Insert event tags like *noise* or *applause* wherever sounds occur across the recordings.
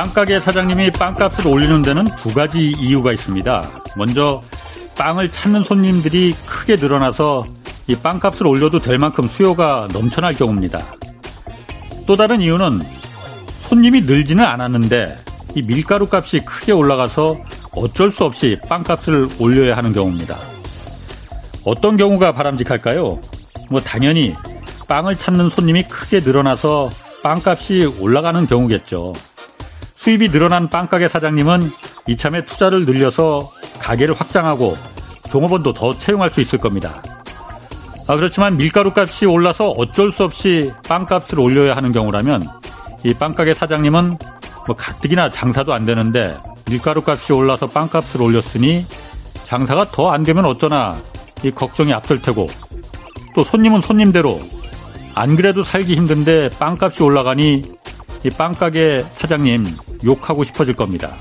빵가게 사장님이 빵값을 올리는 데는 두 가지 이유가 있습니다. 먼저 빵을 찾는 손님들이 크게 늘어나서 이 빵값을 올려도 될 만큼 수요가 넘쳐날 경우입니다. 또 다른 이유는 손님이 늘지는 않았는데 이 밀가루 값이 크게 올라가서 어쩔 수 없이 빵값을 올려야 하는 경우입니다. 어떤 경우가 바람직할까요? 뭐 당연히 빵을 찾는 손님이 크게 늘어나서 빵값이 올라가는 경우겠죠. 수입이 늘어난 빵가게 사장님은 이참에 투자를 늘려서 가게를 확장하고 종업원도 더 채용할 수 있을 겁니다. 아, 그렇지만 밀가루 값이 올라서 어쩔 수 없이 빵값을 올려야 하는 경우라면 이 빵가게 사장님은 뭐 가뜩이나 장사도 안 되는데 밀가루 값이 올라서 빵값을 올렸으니 장사가 더 안 되면 어쩌나 이 걱정이 앞설 테고 또 손님은 손님대로 안 그래도 살기 힘든데 빵값이 올라가니 이 빵가게 사장님 욕하고 싶어질 겁니다.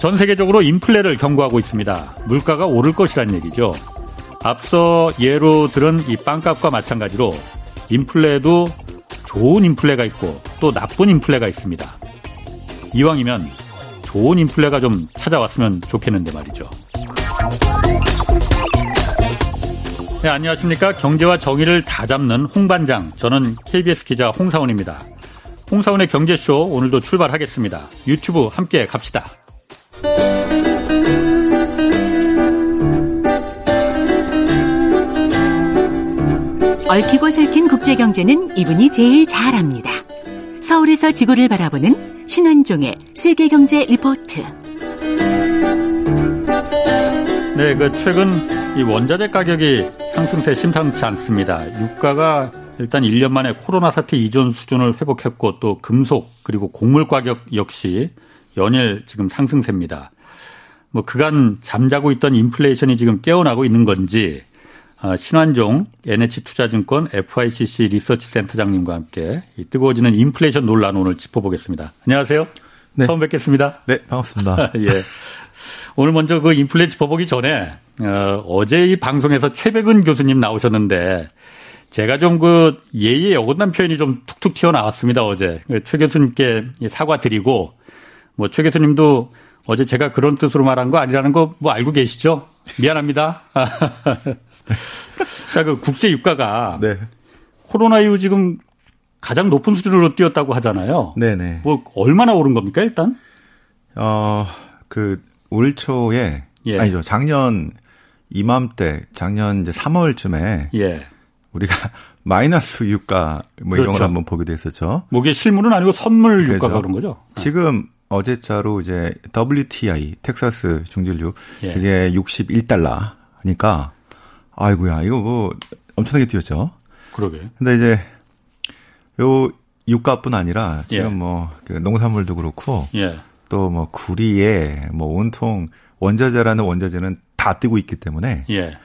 전 세계적으로 인플레를 경고하고 있습니다. 물가가 오를 것이란 얘기죠. 앞서 예로 들은 이 빵값과 마찬가지로 인플레도 좋은 인플레가 있고 또 나쁜 인플레가 있습니다. 이왕이면 좋은 인플레가 좀 찾아왔으면 좋겠는데 말이죠. 네, 안녕하십니까. 경제와 정의를 다 잡는 홍반장. 저는 KBS 기자 홍사원입니다. 홍사원의 경제쇼 오늘도 출발하겠습니다. 유튜브 함께 갑시다. 얽히고 설킨 국제경제는 이분이 제일 잘합니다. 서울에서 지구를 바라보는 신환종의 세계경제 리포트. 네, 그 최근 이 원자재 가격이 상승세 심상치 않습니다. 유가가 일단 1년 만에 코로나 사태 이전 수준을 회복했고 또 금속 그리고 곡물 가격 역시 연일 지금 상승세입니다. 뭐 그간 잠자고 있던 인플레이션이 지금 깨어나고 있는 건지 아, 신환종 NH투자증권 FICC 리서치 센터장님과 함께 이 뜨거워지는 인플레이션 논란 오늘 짚어보겠습니다. 안녕하세요. 네. 처음 뵙겠습니다. 네, 반갑습니다. *laughs* 예. 오늘 먼저 그 인플레 짚어보기 전에 어, 어제 이 방송에서 최백은 교수님 나오셨는데 제가 좀 그 예의에 어긋난 표현이 좀 툭툭 튀어나왔습니다 어제 그최 교수님께 사과드리고 뭐 최 교수님도 어제 제가 그런 뜻으로 말한 거 아니라는 거 뭐 알고 계시죠? 미안합니다. *laughs* 자, 그 국제 유가가 네. 코로나 이후 지금 가장 높은 수준으로 뛰었다고 하잖아요. 네네. 뭐 얼마나 오른 겁니까 일단? 어, 그 올 초에 예. 아니죠 작년 이맘때 작년 이제 3월쯤에 예. 우리가 *laughs* 마이너스 유가 뭐 그렇죠. 이런 걸 한번 보게 됐었죠. 뭐게 실물은 아니고 선물 유가가 그렇죠. 그런 거죠. 지금 어제자로 이제 WTI 텍사스 중진류 예. 이게 61달러니까 아이고야 이거 뭐 엄청나게 뛰었죠. 그러게. 근데 이제 요 유가뿐 아니라 지금 예. 뭐그 농산물도 그렇고 예. 또뭐 구리에 뭐 온통 원자재라는 원자재는 다 뛰고 있기 때문에 예.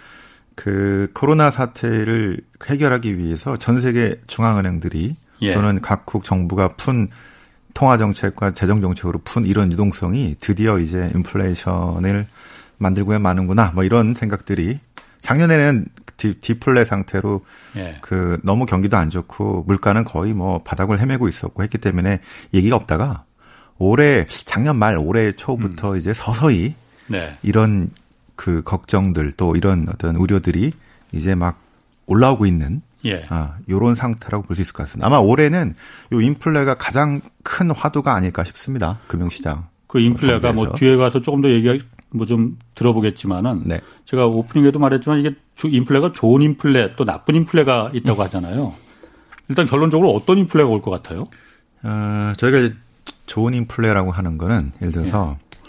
그 코로나 사태를 해결하기 위해서 전 세계 중앙은행들이 예. 또는 각국 정부가 푼 통화 정책과 재정 정책으로 푼 이런 유동성이 드디어 이제 인플레이션을 만들고야 마는구나 뭐 이런 생각들이 작년에는 디, 디플레 상태로 예. 그 너무 경기도 안 좋고 물가는 거의 뭐 바닥을 헤매고 있었고 했기 때문에 얘기가 없다가 올해 작년 말 올해 초부터 음. 이제 서서히 네. 이런 그 걱정들 또 이런 어떤 우려들이 이제 막 올라오고 있는 예. 아, 요런 상태라고 볼 수 있을 것 같습니다. 아마 올해는 요 인플레가 가장 큰 화두가 아닐까 싶습니다. 금융시장. 그 인플레가 뭐 뒤에 가서 조금 더 얘기 뭐좀 들어보겠지만은 네. 제가 오프닝에도 말했지만 이게 인플레가 좋은 인플레 또 나쁜 인플레가 있다고 음. 하잖아요. 일단 결론적으로 어떤 인플레가 올 것 같아요? 어, 저희가 이제 좋은 인플레라고 하는 거는 예를 들어서 예.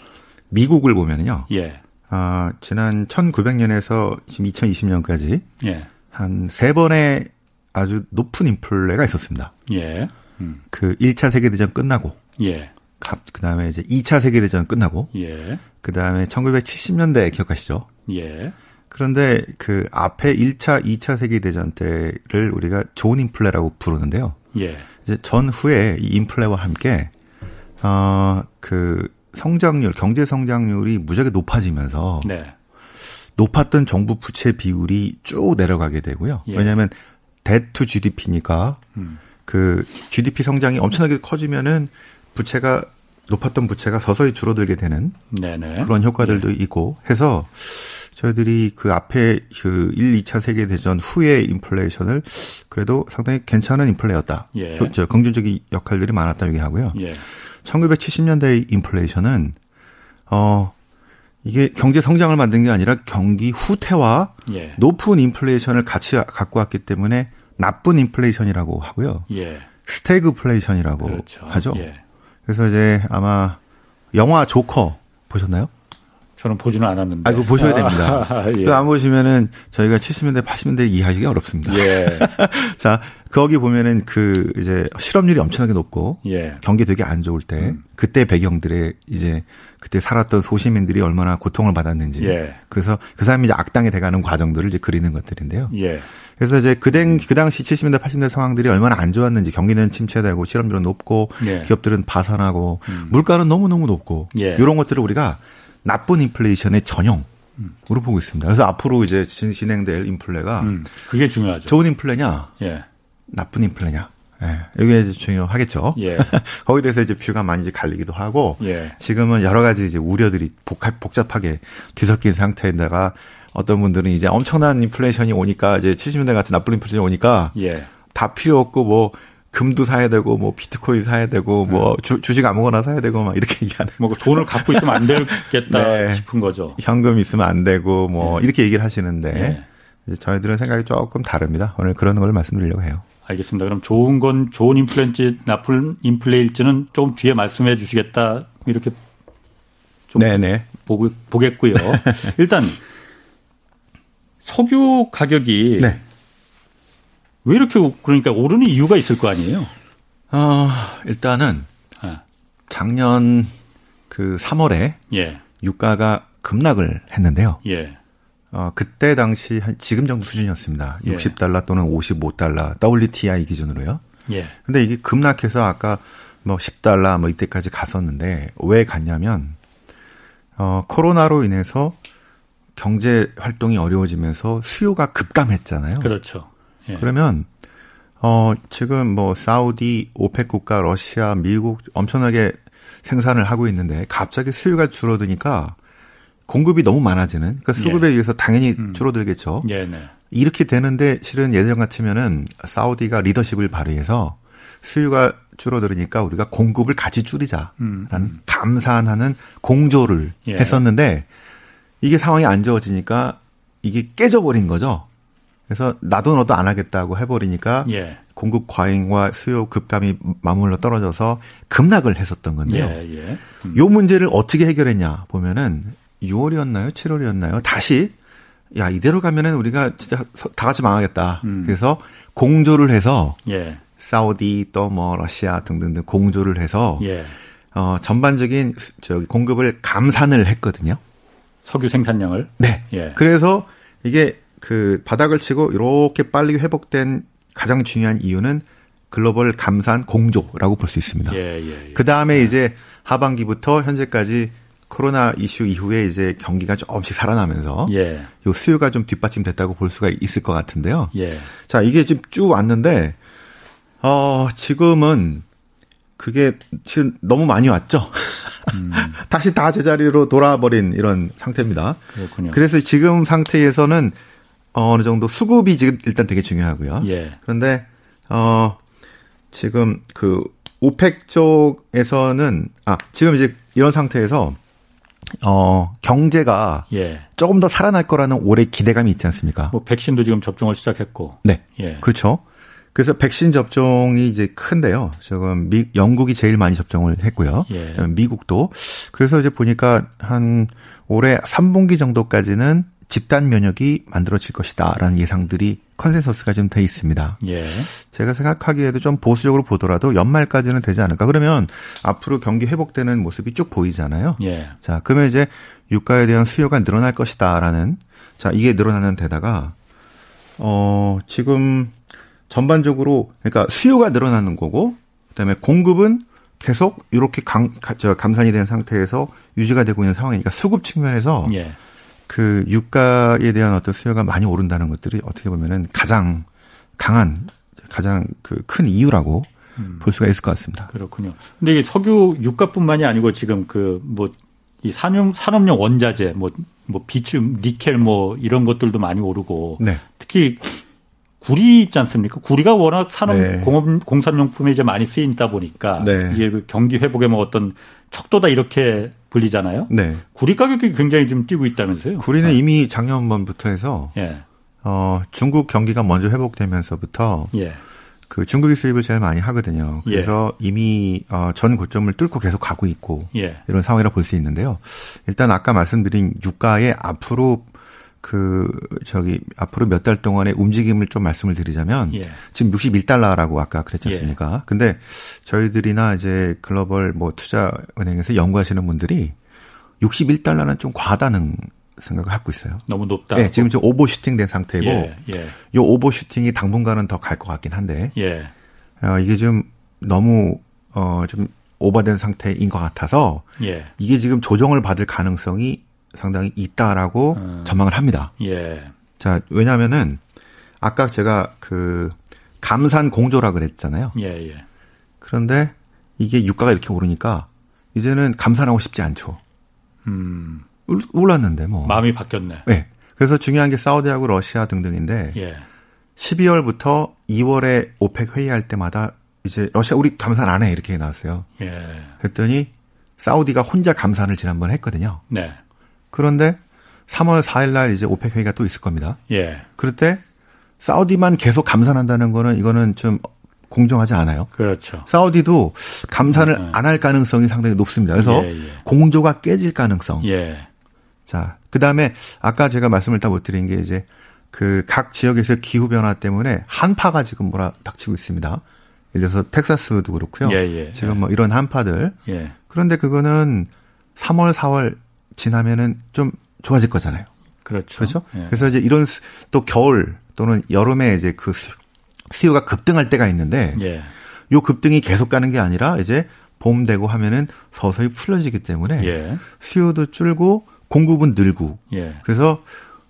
미국을 보면요. 예. 아, 지난 1900년에서 지금 2020년까지 예. 한세 번의 아주 높은 인플레가 있었습니다. 예. 음. 그 1차 세계대전 끝나고 예. 그 다음에 이제 2차 세계대전 끝나고 예. 그 다음에 1970년대 기억하시죠? 예. 그런데 그 앞에 1차, 2차 세계대전 때를 우리가 좋은 인플레라고 부르는데요. 예. 이제 전후에 이 인플레와 함께 어 그 성장률, 경제 성장률이 무지하게 높아지면서 네. 높았던 정부 부채 비율이 쭉 내려가게 되고요. 예. 왜냐하면 대투 GDP니까 음. 그 GDP 성장이 엄청나게 커지면은 부채가 높았던 부채가 서서히 줄어들게 되는 네네. 그런 효과들도 예. 있고 해서 저희들이 그 앞에 그 1, 2차 세계 대전 후의 인플레이션을 그래도 상당히 괜찮은 인플레였다. 예. 저 긍정적인 역할들이 많았다 얘기하고요. 예. 1970년대의 인플레이션은 어 이게 경제 성장을 만든 게 아니라 경기 후퇴와 예. 높은 인플레이션을 같이 갖고 왔기 때문에 나쁜 인플레이션이라고 하고요. 예. 스태그플레이션이라고 그렇죠. 하죠. 예. 그래서 이제 아마 영화 조커 보셨나요? 저는 보지는 않았는데. 아, 이거 보셔야 됩니다. *laughs* 아, 예. 안 보시면은 저희가 70년대, 80년대 이해하기가 어렵습니다. 예. *laughs* 자, 거기 보면은 그 이제 실업률이 엄청나게 높고 예. 경기 되게 안 좋을 때 음. 그때 배경들의 이제 그때 살았던 소시민들이 얼마나 고통을 받았는지. 예. 그래서 그 사람이 이제 악당이 돼가는 과정들을 이제 그리는 것들인데요. 예. 그래서 이제 그, 당, 그 당시 70년대, 80년대 상황들이 얼마나 안 좋았는지 경기는 침체되고 실업률은 높고 예. 기업들은 파산하고 음. 물가는 너무 너무 높고 예. 이런 것들을 우리가 나쁜 인플레이션의 전형으로 음. 보고 있습니다. 그래서 앞으로 이제 진행될 인플레가 음. 그게 중요하죠. 좋은 인플레냐, 예. 나쁜 인플레냐. 예, 이게 이제 중요하겠죠. 예. *laughs* 거기에 대해서 이제 뷰가 많이 이제 갈리기도 하고, 예. 지금은 여러 가지 이제 우려들이 복합, 복잡하게 뒤섞인 상태에다가 어떤 분들은 이제 엄청난 인플레이션이 오니까 이제 70년대 같은 나쁜 인플레이션이 오니까 예. 다 필요 없고 뭐 금도 사야 되고 뭐 비트코인 사야 되고 뭐 네. 주, 주식 아무거나 사야 되고 막 이렇게 얘기하는. 뭐 돈을 갖고 있으면 안 되겠다 *laughs* 네. 싶은 거죠. 현금 있으면 안 되고 뭐 네. 이렇게 얘기를 하시는데 네. 이제 저희들은 생각이 조금 다릅니다. 오늘 그런 걸 말씀드리려고 해요. 알겠습니다. 그럼 좋은 건 좋은 인플레인지 나쁜 인플레일지는 조금 뒤에 말씀해 주시겠다 이렇게 좀 네네. 보고 보겠고요. *laughs* 일단 석유 가격이 네. 왜 이렇게 그러니까 오르는 이유가 있을 거 아니에요? 어, 일단은 네. 작년 그 3월에 예. 유가가 급락을 했는데요. 예. 어, 그때 당시 한 지금 정도 수준이었습니다. 예. 60달러 또는 55달러 WTI 기준으로요. 예. 근데 이게 급락해서 아까 뭐 10달러 뭐 이때까지 갔었는데 왜 갔냐면 어, 코로나로 인해서 경제 활동이 어려워지면서 수요가 급감했잖아요. 그렇죠. 예. 그러면 어 지금 뭐 사우디, 오펙 국가, 러시아, 미국 엄청나게 생산을 하고 있는데 갑자기 수요가 줄어드니까 공급이 너무 많아지는 그러니까 수급에 예. 의해서 당연히 음. 줄어들겠죠. 예, 네. 이렇게 되는데 실은 예전 같으면은 사우디가 리더십을 발휘해서 수요가 줄어들으니까 우리가 공급을 같이 줄이자라는 음, 음. 감산하는 공조를 예. 했었는데 이게 상황이 안 좋아지니까 이게 깨져버린 거죠. 그래서 나도 너도 안 하겠다고 해버리니까 예. 공급 과잉과 수요 급감이 맞물러 떨어져서 급락을 했었던 건데요. 예, 예. 음. 요 문제를 어떻게 해결했냐 보면은 6월이었나요? 7월이었나요? 다시 야 이대로 가면은 우리가 진짜 다 같이 망하겠다. 음. 그래서 공조를 해서 예. 사우디 또 뭐 러시아 등등등 공조를 해서 예. 어 전반적인 저기 공급을 감산을 했거든요. 석유 생산량을. 네. 예. 그래서 이게 그 바닥을 치고 이렇게 빨리 회복된 가장 중요한 이유는 글로벌 감산 공조라고 볼 수 있습니다. 예, 예, 예. 그 다음에 예. 이제 하반기부터 현재까지 코로나 이슈 이후에 이제 경기가 조금씩 살아나면서 예. 요 수요가 좀 뒷받침됐다고 볼 수가 있을 것 같은데요. 예. 자 이게 지금 쭉 왔는데 어 지금은 그게 지금 너무 많이 왔죠. 음. *laughs* 다시 다 제자리로 돌아버린 이런 상태입니다. 그렇군요. 그래서 지금 상태에서는 어느 정도 수급이 지금 일단 되게 중요하고요. 예. 그런데 어 지금 그 오펙 쪽에서는 아 지금 이제 이런 상태에서 어 경제가 예. 조금 더 살아날 거라는 올해 기대감이 있지 않습니까? 뭐 백신도 지금 접종을 시작했고. 네. 예. 그렇죠. 그래서 백신 접종이 이제 큰데요. 지금 미, 영국이 제일 많이 접종을 했고요. 예. 미국도. 그래서 이제 보니까 한 올해 3분기 정도까지는 집단 면역이 만들어질 것이다라는 예상들이 컨센서스가 좀 돼 있습니다. 예. 제가 생각하기에도 좀 보수적으로 보더라도 연말까지는 되지 않을까. 그러면 앞으로 경기 회복되는 모습이 쭉 보이잖아요. 예. 자, 그러면 이제 유가에 대한 수요가 늘어날 것이다라는 자, 이게 늘어나는 데다가 어, 지금 전반적으로 그러니까 수요가 늘어나는 거고 그다음에 공급은 계속 이렇게 강, 저, 감산이 된 상태에서 유지가 되고 있는 상황이니까 수급 측면에서 예. 그 유가에 대한 어떤 수요가 많이 오른다는 것들이 어떻게 보면은 가장 강한 가장 그 큰 이유라고 음. 볼 수가 있을 것 같습니다. 그렇군요. 근데 이게 석유 유가뿐만이 아니고 지금 그 뭐 이 산업 산업용 원자재 뭐뭐 뭐 비츠 니켈 뭐 이런 것들도 많이 오르고 네. 특히 구리 있지 않습니까? 구리가 워낙 산업 네. 공업 공산용품에 이제 많이 쓰인다 보니까 네. 이게 그 경기 회복에 뭐 어떤 척도다 이렇게 불리잖아요. 네. 구리 가격이 굉장히 좀 뛰고 있다면서요? 구리는 네. 이미 작년부터 해서 예. 어, 중국 경기가 먼저 회복되면서부터 예. 그 중국이 수입을 제일 많이 하거든요. 그래서 예. 이미 어, 전 고점을 뚫고 계속 가고 있고 예. 이런 상황이라 볼 수 있는데요. 일단 아까 말씀드린 유가의 앞으로 그 저기 앞으로 몇 달 동안의 움직임을 좀 말씀을 드리자면 예. 지금 61달러라고 아까 그랬지 예. 않습니까? 예. 근데 저희들이나 이제 글로벌 뭐 투자 은행에서 연구하시는 분들이 61달러는 좀 과다는 생각을 하고 있어요. 너무 높다. 네, 지금 좀 오버슈팅 된 상태고 예. 예. 요 오버슈팅이 당분간은 더 갈 것 같긴 한데 예. 어, 이게 좀 너무 어, 좀 오버된 상태인 것 같아서 예. 이게 지금 조정을 받을 가능성이 상당히 있다라고 음. 전망을 합니다. 예. 자, 왜냐하면은 아까 제가 그 감산 공조라 그랬잖아요. 예, 예. 그런데 이게 유가가 이렇게 오르니까 이제는 감산하고 싶지 않죠. 음. 올랐는데 뭐. 마음이 바뀌었네. 네. 그래서 중요한 게 사우디하고 러시아 등등인데 예. 12월부터 2월에 오펙 회의할 때마다 이제 러시아 우리 감산 안 해 이렇게 나왔어요. 예. 그랬더니 사우디가 혼자 감산을 지난번에 했거든요. 네. 그런데 3월 4일 날 이제 오펙 회의가 또 있을 겁니다. 예. 그럴 때 사우디만 계속 감산한다는 거는 이거는 좀 공정하지 않아요. 그렇죠. 사우디도 감산을 네. 안할 가능성이 상당히 높습니다. 그래서 예, 예. 공조가 깨질 가능성. 예. 자, 그다음에 아까 제가 말씀을 다 못 드린 게 이제 그 각 지역에서 기후 변화 때문에 한파가 지금 몰아 닥치고 있습니다. 예를 들어서 텍사스도 그렇고요. 예, 예. 지금 뭐 이런 한파들. 예. 그런데 그거는 3월, 4월 지나면은 좀 좋아질 거잖아요. 그렇죠. 그렇죠. 예. 그래서 이제 이런 또 겨울 또는 여름에 이제 그 수요가 급등할 때가 있는데 예. 요 급등이 계속 가는 게 아니라 이제 봄 되고 하면은 서서히 풀려지기 때문에 예. 수요도 줄고 공급은 늘고 예. 그래서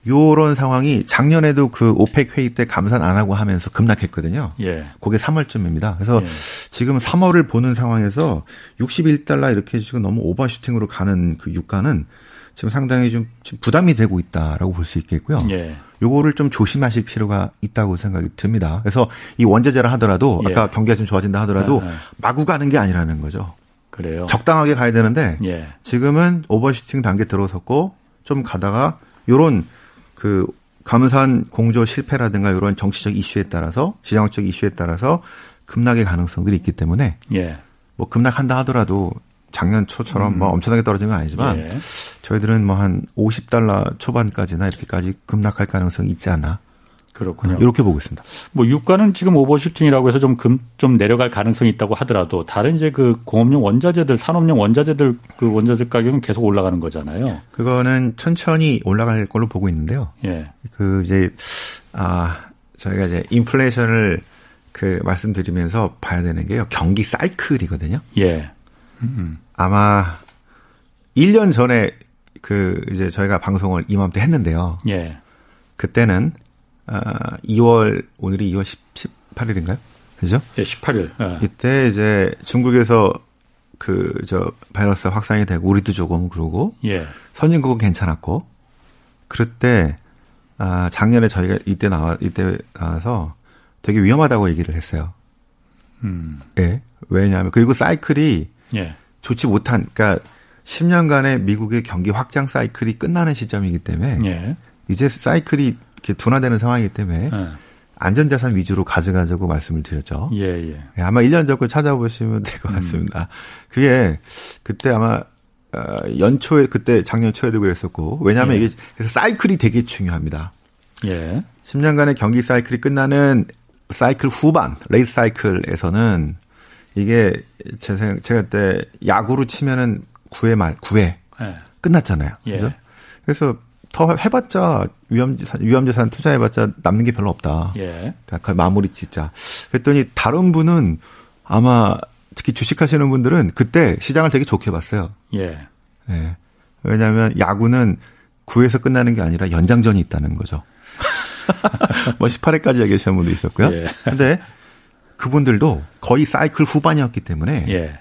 요런 상황이 작년에도 그 오펙 회의 때 감산 안 하고 하면서 급락했거든요. 예. 그게 3월쯤입니다. 그래서 예. 지금 3월을 보는 상황에서 61달러 이렇게 지금 너무 오버슈팅으로 가는 그 유가는 지금 상당히 좀 부담이 되고 있다라고 볼 수 있겠고요. 예. 요거를 좀 조심하실 필요가 있다고 생각이 듭니다. 그래서 이 원자재라 하더라도 예. 아까 경기가 좀 좋아진다 하더라도 아, 아. 마구 가는 게 아니라는 거죠. 그래요. 적당하게 가야 되는데 예. 지금은 오버슈팅 단계 들어섰고 좀 가다가 요런 그 감산 공조 실패라든가 이런 정치적 이슈에 따라서 지정적 이슈에 따라서 급락의 가능성들이 있기 때문에 예. 뭐 급락한다 하더라도 작년 초처럼 뭐 음. 뭐 엄청나게 떨어진 건 아니지만 예. 저희들은 뭐 한 50달러 초반까지나 이렇게까지 급락할 가능성이 있지 않나 그렇군요. 이렇게 보고 있습니다. 뭐 유가는 지금 오버슈팅이라고 해서 좀금좀 내려갈 가능성이 있다고 하더라도 다른 이제 그 공업용 원자재들, 산업용 원자재들 그 원자재 가격은 계속 올라가는 거잖아요. 그거는 천천히 올라갈 걸로 보고 있는데요. 예. 그 이제 아 저희가 이제 인플레이션을 그 말씀드리면서 봐야 되는 게요. 경기 사이클이거든요. 예. 음. 아마 1년 전에 그 이제 저희가 방송을 이맘때 했는데요. 예. 그때는 아, 2월 오늘이 2월 10, 18일인가요? 그죠? 예, 18일. 예. 이때 이제 중국에서 그 저 바이러스 확산이 되고 우리도 조금 그러고 예. 선진국은 괜찮았고 그럴 때 아, 작년에 저희가 이때 나와 이때 나와서 되게 위험하다고 얘기를 했어요. 음. 예. 왜냐하면 그리고 사이클이 예. 좋지 못한 그러니까 10년간의 미국의 경기 확장 사이클이 끝나는 시점이기 때문에 예. 이제 사이클이 이렇게 둔화되는 상황이기 때문에 네. 안전자산 위주로 가져가자고 말씀을 드렸죠. 예, 예. 예 아마 1년 전거 찾아보시면 될 것 같습니다. 음. 그게 그때 아마 어, 연초에 그때 작년 초에도 그랬었고 왜냐하면 예. 이게 그래서 사이클이 되게 중요합니다. 예. 10년간의 경기 사이클이 끝나는 사이클 후반 레이스 사이클에서는 이게 제 생각 제가 그때 야구로 치면은 9회 말 9회 예. 끝났잖아요. 예. 그래서 그래서 더 해봤자 위험자산, 위험자산 투자해봤자 남는 게 별로 없다. 예. 그러니까 마무리 짓자. 그랬더니 다른 분은 아마 특히 주식하시는 분들은 그때 시장을 되게 좋게 봤어요. 예. 예. 왜냐하면 야구는 9회에서 끝나는 게 아니라 연장전이 있다는 거죠. *laughs* 뭐 18회까지 얘기하시는 분도 있었고요. 예. 근데 그분들도 거의 사이클 후반이었기 때문에 예.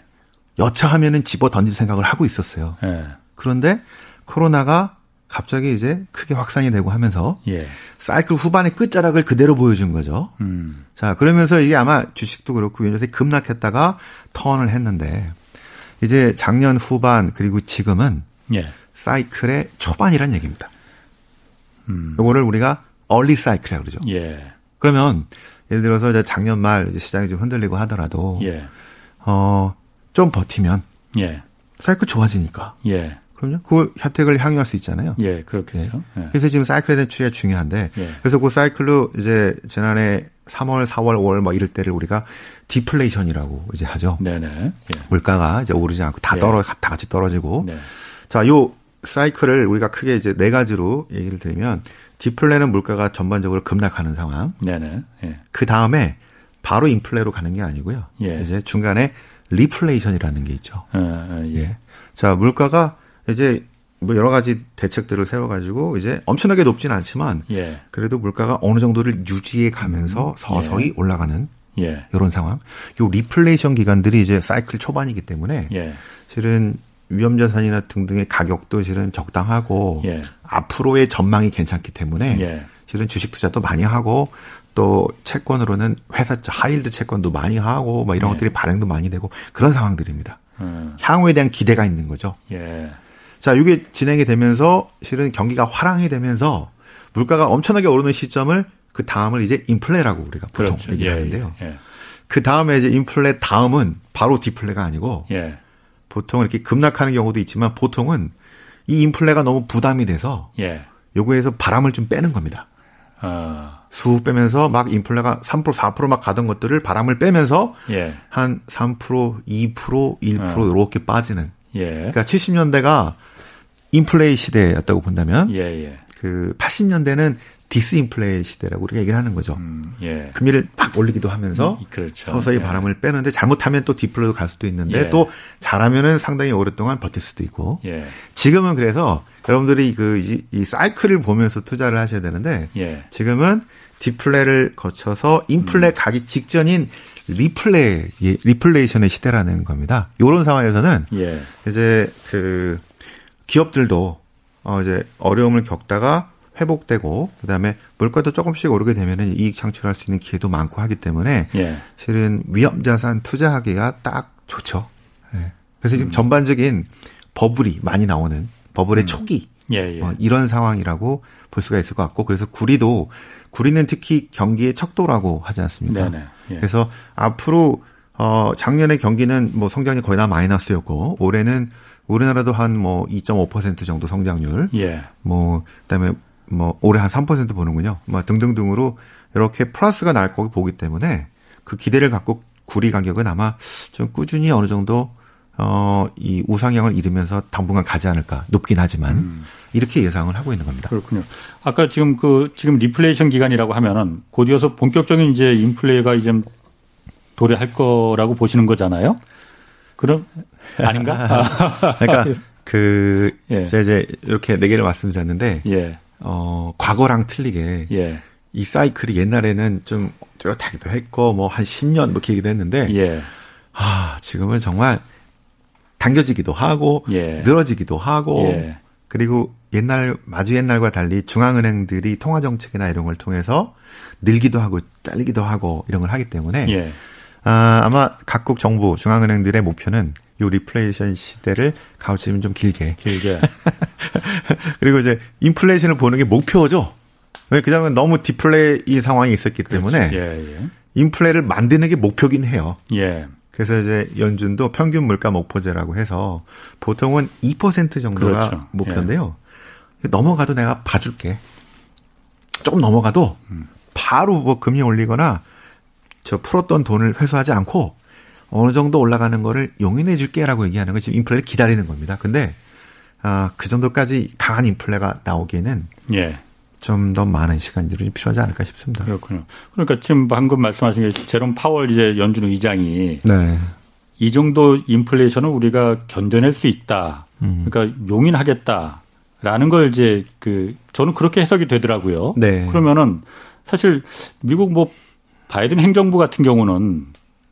여차하면은 집어 던질 생각을 하고 있었어요. 예. 그런데 코로나가 갑자기 이제 크게 확산이 되고 하면서 예. 사이클 후반의 끝자락을 그대로 보여준 거죠. 음. 자 그러면서 이게 아마 주식도 그렇고 요새 급락했다가 턴을 했는데 이제 작년 후반 그리고 지금은 예. 사이클의 초반이란 얘기입니다. 음. 요거를 우리가 얼리 사이클이라고 그러죠. 예. 그러면 예를 들어서 이제 작년 말 이제 시장이 좀 흔들리고 하더라도 예. 어좀 버티면 예. 사이클 좋아지니까. 예. 그럼요. 그 혜택을 향유할 수 있잖아요. 예, 그렇겠죠. 예. 예. 그래서 지금 사이클에 대한 추이가 중요한데, 예. 그래서 그 사이클로 이제 지난해 3월, 4월, 5월 뭐 이럴 때를 우리가 디플레이션이라고 이제 하죠. 네네. 예. 물가가 이제 오르지 않고 다 예. 떨어, 다 같이 떨어지고. 네. 자, 요 사이클을 우리가 크게 이제 네 가지로 얘기를 드리면, 디플레는 물가가 전반적으로 급락하는 상황. 네네. 예. 그 다음에 바로 인플레로 가는 게 아니고요. 예. 이제 중간에 리플레이션이라는 게 있죠. 아, 아, 예. 자, 물가가 이제 뭐 여러 가지 대책들을 세워가지고 이제 엄청나게 높지는 않지만 예. 그래도 물가가 어느 정도를 유지해 가면서 음. 서서히 예. 올라가는 예. 이런 상황. 요 리플레이션 기간들이 이제 사이클 초반이기 때문에 예. 실은 위험 자산이나 등등의 가격도 실은 적당하고 예. 앞으로의 전망이 괜찮기 때문에 예. 실은 주식 투자도 많이 하고 또 채권으로는 회사 high yield 채권도 많이 하고 뭐 이런 것들이 발행도 많이 되고 그런 상황들입니다. 음. 향후에 대한 기대가 있는 거죠. 자, 이게 진행이 되면서 실은 경기가 활황이 되면서 물가가 엄청나게 오르는 시점을 그 다음을 이제 인플레라고 우리가 보통 그렇죠. 얘기를 예, 하는데요. 예, 예. 그 다음에 이제 인플레 다음은 바로 디플레가 아니고 예. 보통 이렇게 급락하는 경우도 있지만 보통은 이 인플레가 너무 부담이 돼서 예. 요거에서 바람을 좀 빼는 겁니다. 어. 수 빼면서 막 인플레가 3% 4%막 가던 것들을 바람을 빼면서 예. 한3% 2% 1% 어. 이렇게 빠지는. 예. 그러니까 70년대가 인플레이 시대였다고 본다면 예, 예. 그 80년대는 디스인플레이 시대라고 우리가 얘기를 하는 거죠. 음, 예. 금리를 막 올리기도 하면서 음, 그렇죠. 서서히 예. 바람을 빼는데 잘못하면 또 디플레로 갈 수도 있는데 예. 또 잘하면은 상당히 오랫동안 버틸 수도 있고. 예. 지금은 그래서 여러분들이 그 이 사이클을 보면서 투자를 하셔야 되는데 예. 지금은 디플레를 거쳐서 인플레 음. 가기 직전인 리플레 리플레이션의 시대라는 겁니다. 이런 상황에서는 이제 그 기업들도 어 이제 어려움을 겪다가 회복되고 그다음에 물가도 조금씩 오르게 되면은 이익 창출할 수 있는 기회도 많고 하기 때문에 예. 실은 위험 자산 투자하기가 딱 좋죠. 예. 그래서 지금 음. 전반적인 버블이 많이 나오는 버블의 음. 초기 예, 예. 어, 이런 상황이라고 볼 수가 있을 것 같고 그래서 구리도 구리는 특히 경기의 척도라고 하지 않습니까? 네네. 예. 그래서 앞으로 어 작년에 경기는 뭐 성장이 거의 다 마이너스였고 올해는 우리나라도 한 뭐 2.5% 정도 성장률. 예. 뭐 그다음에 뭐 올해 한 3% 보는군요. 뭐 등등등으로 이렇게 플러스가 날 거기 보기 때문에 그 기대를 갖고 구리 가격은 아마 좀 꾸준히 어느 정도 어, 이 우상향을 이루면서 당분간 가지 않을까 높긴 하지만 음. 이렇게 예상을 하고 있는 겁니다. 그렇군요. 아까 지금 그 지금 리플레이션 기간이라고 하면은 곧이어서 본격적인 이제 인플레가 이제 도래할 거라고 보시는 거잖아요. 그럼 아닌가? *laughs* 그러니까 그 예. 제가 이제 이렇게 네 개를 말씀드렸는데 예. 어 과거랑 틀리게 예. 이 사이클이 옛날에는 좀 뚜렷하기도 했고 뭐 한 10년 뭐 얘기도 했는데 예. 아 지금은 정말 당겨지기도 하고 예. 늘어지기도 하고 예. 그리고 옛날 마주 옛날과 달리 중앙은행들이 통화 정책이나 이런 걸 통해서 늘기도 하고 잘리기도 하고 이런 걸 하기 때문에 예. 아, 아마 각국 정부 중앙은행들의 목표는 요 리플레이션 시대를 가로치면 좀 길게. 길게. *laughs* 그리고 이제 인플레이션을 보는 게 목표죠. 왜 그다음에 너무 디플레 상황이 있었기 때문에 그렇죠. 예, 예. 인플레를 만드는 게 목표긴 해요. 예. 그래서 이제 연준도 평균 물가 목표제라고 해서 보통은 2% 정도가 그렇죠. 목표인데요. 예. 넘어가도 내가 봐줄게. 조금 넘어가도 음. 바로 뭐 금리 올리거나 저 풀었던 돈을 회수하지 않고 어느 정도 올라가는 거를 용인해 줄게라고 얘기하는 건 지금 인플레를 기다리는 겁니다. 근데 아, 그 정도까지 강한 인플레가 나오기에는 예. 좀 더 많은 시간이 필요하지 않을까 싶습니다. 그렇군요. 그러니까 지금 방금 말씀하신 게 제롬 파월 이제 연준 의장이 네. 이 정도 인플레이션을 우리가 견뎌낼 수 있다. 음. 그러니까 용인하겠다라는 걸 이제 그 저는 그렇게 해석이 되더라고요. 네. 그러면은 사실 미국 뭐 바이든 행정부 같은 경우는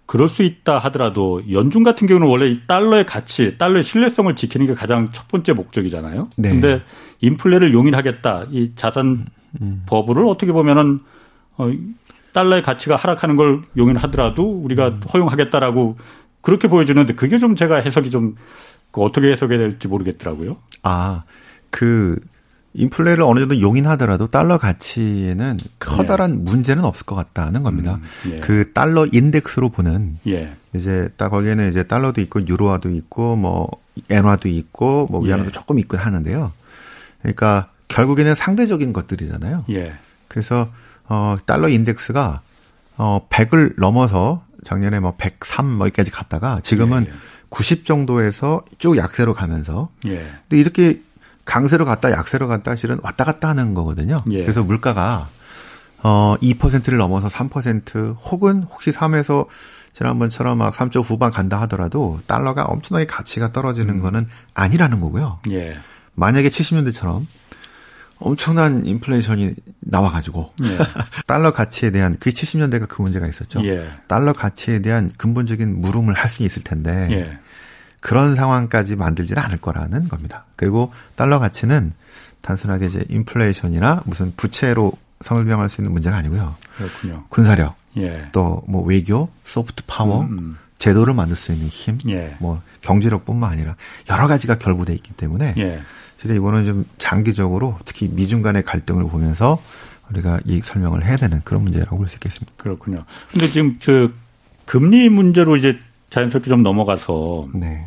그럴 수 있다 하더라도 연준 같은 경우는 원래 이 달러의 가치, 달러의 신뢰성을 지키는 게 가장 첫 번째 목적이잖아요. 네. 근데 인플레를 용인하겠다. 이 자산 음. 버블을 어떻게 보면은 어 달러의 가치가 하락하는 걸 용인하더라도 우리가 음. 허용하겠다라고 그렇게 보여주는데 그게 좀 제가 해석이 좀그 어떻게 해석해야 될지 모르겠더라고요. 아, 그 인플레를 어느 정도 용인하더라도 달러 가치에는 커다란 예. 문제는 없을 것 같다는 겁니다. 음, 예. 그 달러 인덱스로 보는 예. 이제 딱 거기에는 이제 달러도 있고 유로화도 있고 뭐 엔화도 있고 뭐 위안화도 예. 조금 있고 하는데요. 그러니까 결국에는 상대적인 것들이잖아요. 예. 그래서 어 달러 인덱스가 어 100을 넘어서 작년에 뭐 103 뭐까지 갔다가 지금은 예, 90 정도에서 쭉 약세로 가면서 예. 근데 이렇게 강세로 갔다 약세로 갔다 실은 왔다 갔다 하는 거거든요. 예. 그래서 물가가 어 2%를 넘어서 3% 혹은 혹시 3에서 지난번처럼 막 3조 후반 간다 하더라도 달러가 엄청나게 가치가 떨어지는 음. 거는 아니라는 거고요. 예. 만약에 70년대처럼 엄청난 인플레이션이 나와가지고 예. *laughs* 달러 가치에 대한 그 70년대가 그 문제가 있었죠. 예. 달러 가치에 대한 근본적인 물음을 할 수 있을 텐데 예. 그런 상황까지 만들지는 않을 거라는 겁니다. 그리고 달러 가치는 단순하게 이제 인플레이션이나 무슨 부채로 성을병할 수 있는 문제가 아니고요. 그렇군요. 군사력, 예. 또뭐 외교, 소프트 파워, 음, 음. 제도를 만들 수 있는 힘, 예. 뭐 경제력뿐만 아니라 여러 가지가 결부돼 있기 때문에 예. 사실 이거는 좀 장기적으로 특히 미중 간의 갈등을 보면서 우리가 이 설명을 해야 되는 그런 문제라고 볼 수 있겠습니다. 그렇군요. 근데 지금 저 금리 문제로 이제 자연스럽게 좀 넘어가서 네.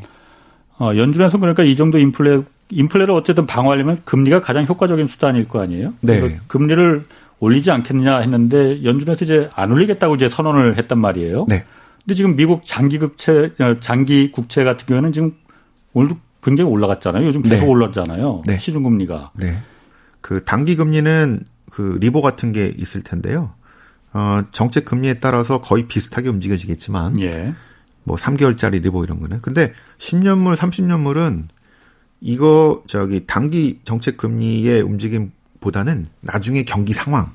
어, 연준에서 그러니까 이 정도 인플레 인플레를 어쨌든 방어하려면 금리가 가장 효과적인 수단일 거 아니에요? 네. 금리를 올리지 않겠느냐 했는데 연준에서 이제 안 올리겠다고 이제 선언을 했단 말이에요. 네. 근데 지금 미국 장기 국채 어, 장기 국채 같은 경우에는 지금 오늘도 굉장히 올라갔잖아요. 요즘 계속 네. 올랐잖아요. 네. 시중 금리가. 네. 그 단기 금리는 그 리보 같은 게 있을 텐데요. 어, 정책 금리에 따라서 거의 비슷하게 움직여지겠지만 예. 뭐 3개월짜리 리보 이런 거는. 근데 10년물, 30년물은 이거 저기 단기 정책 금리의 움직임보다는 나중에 경기 상황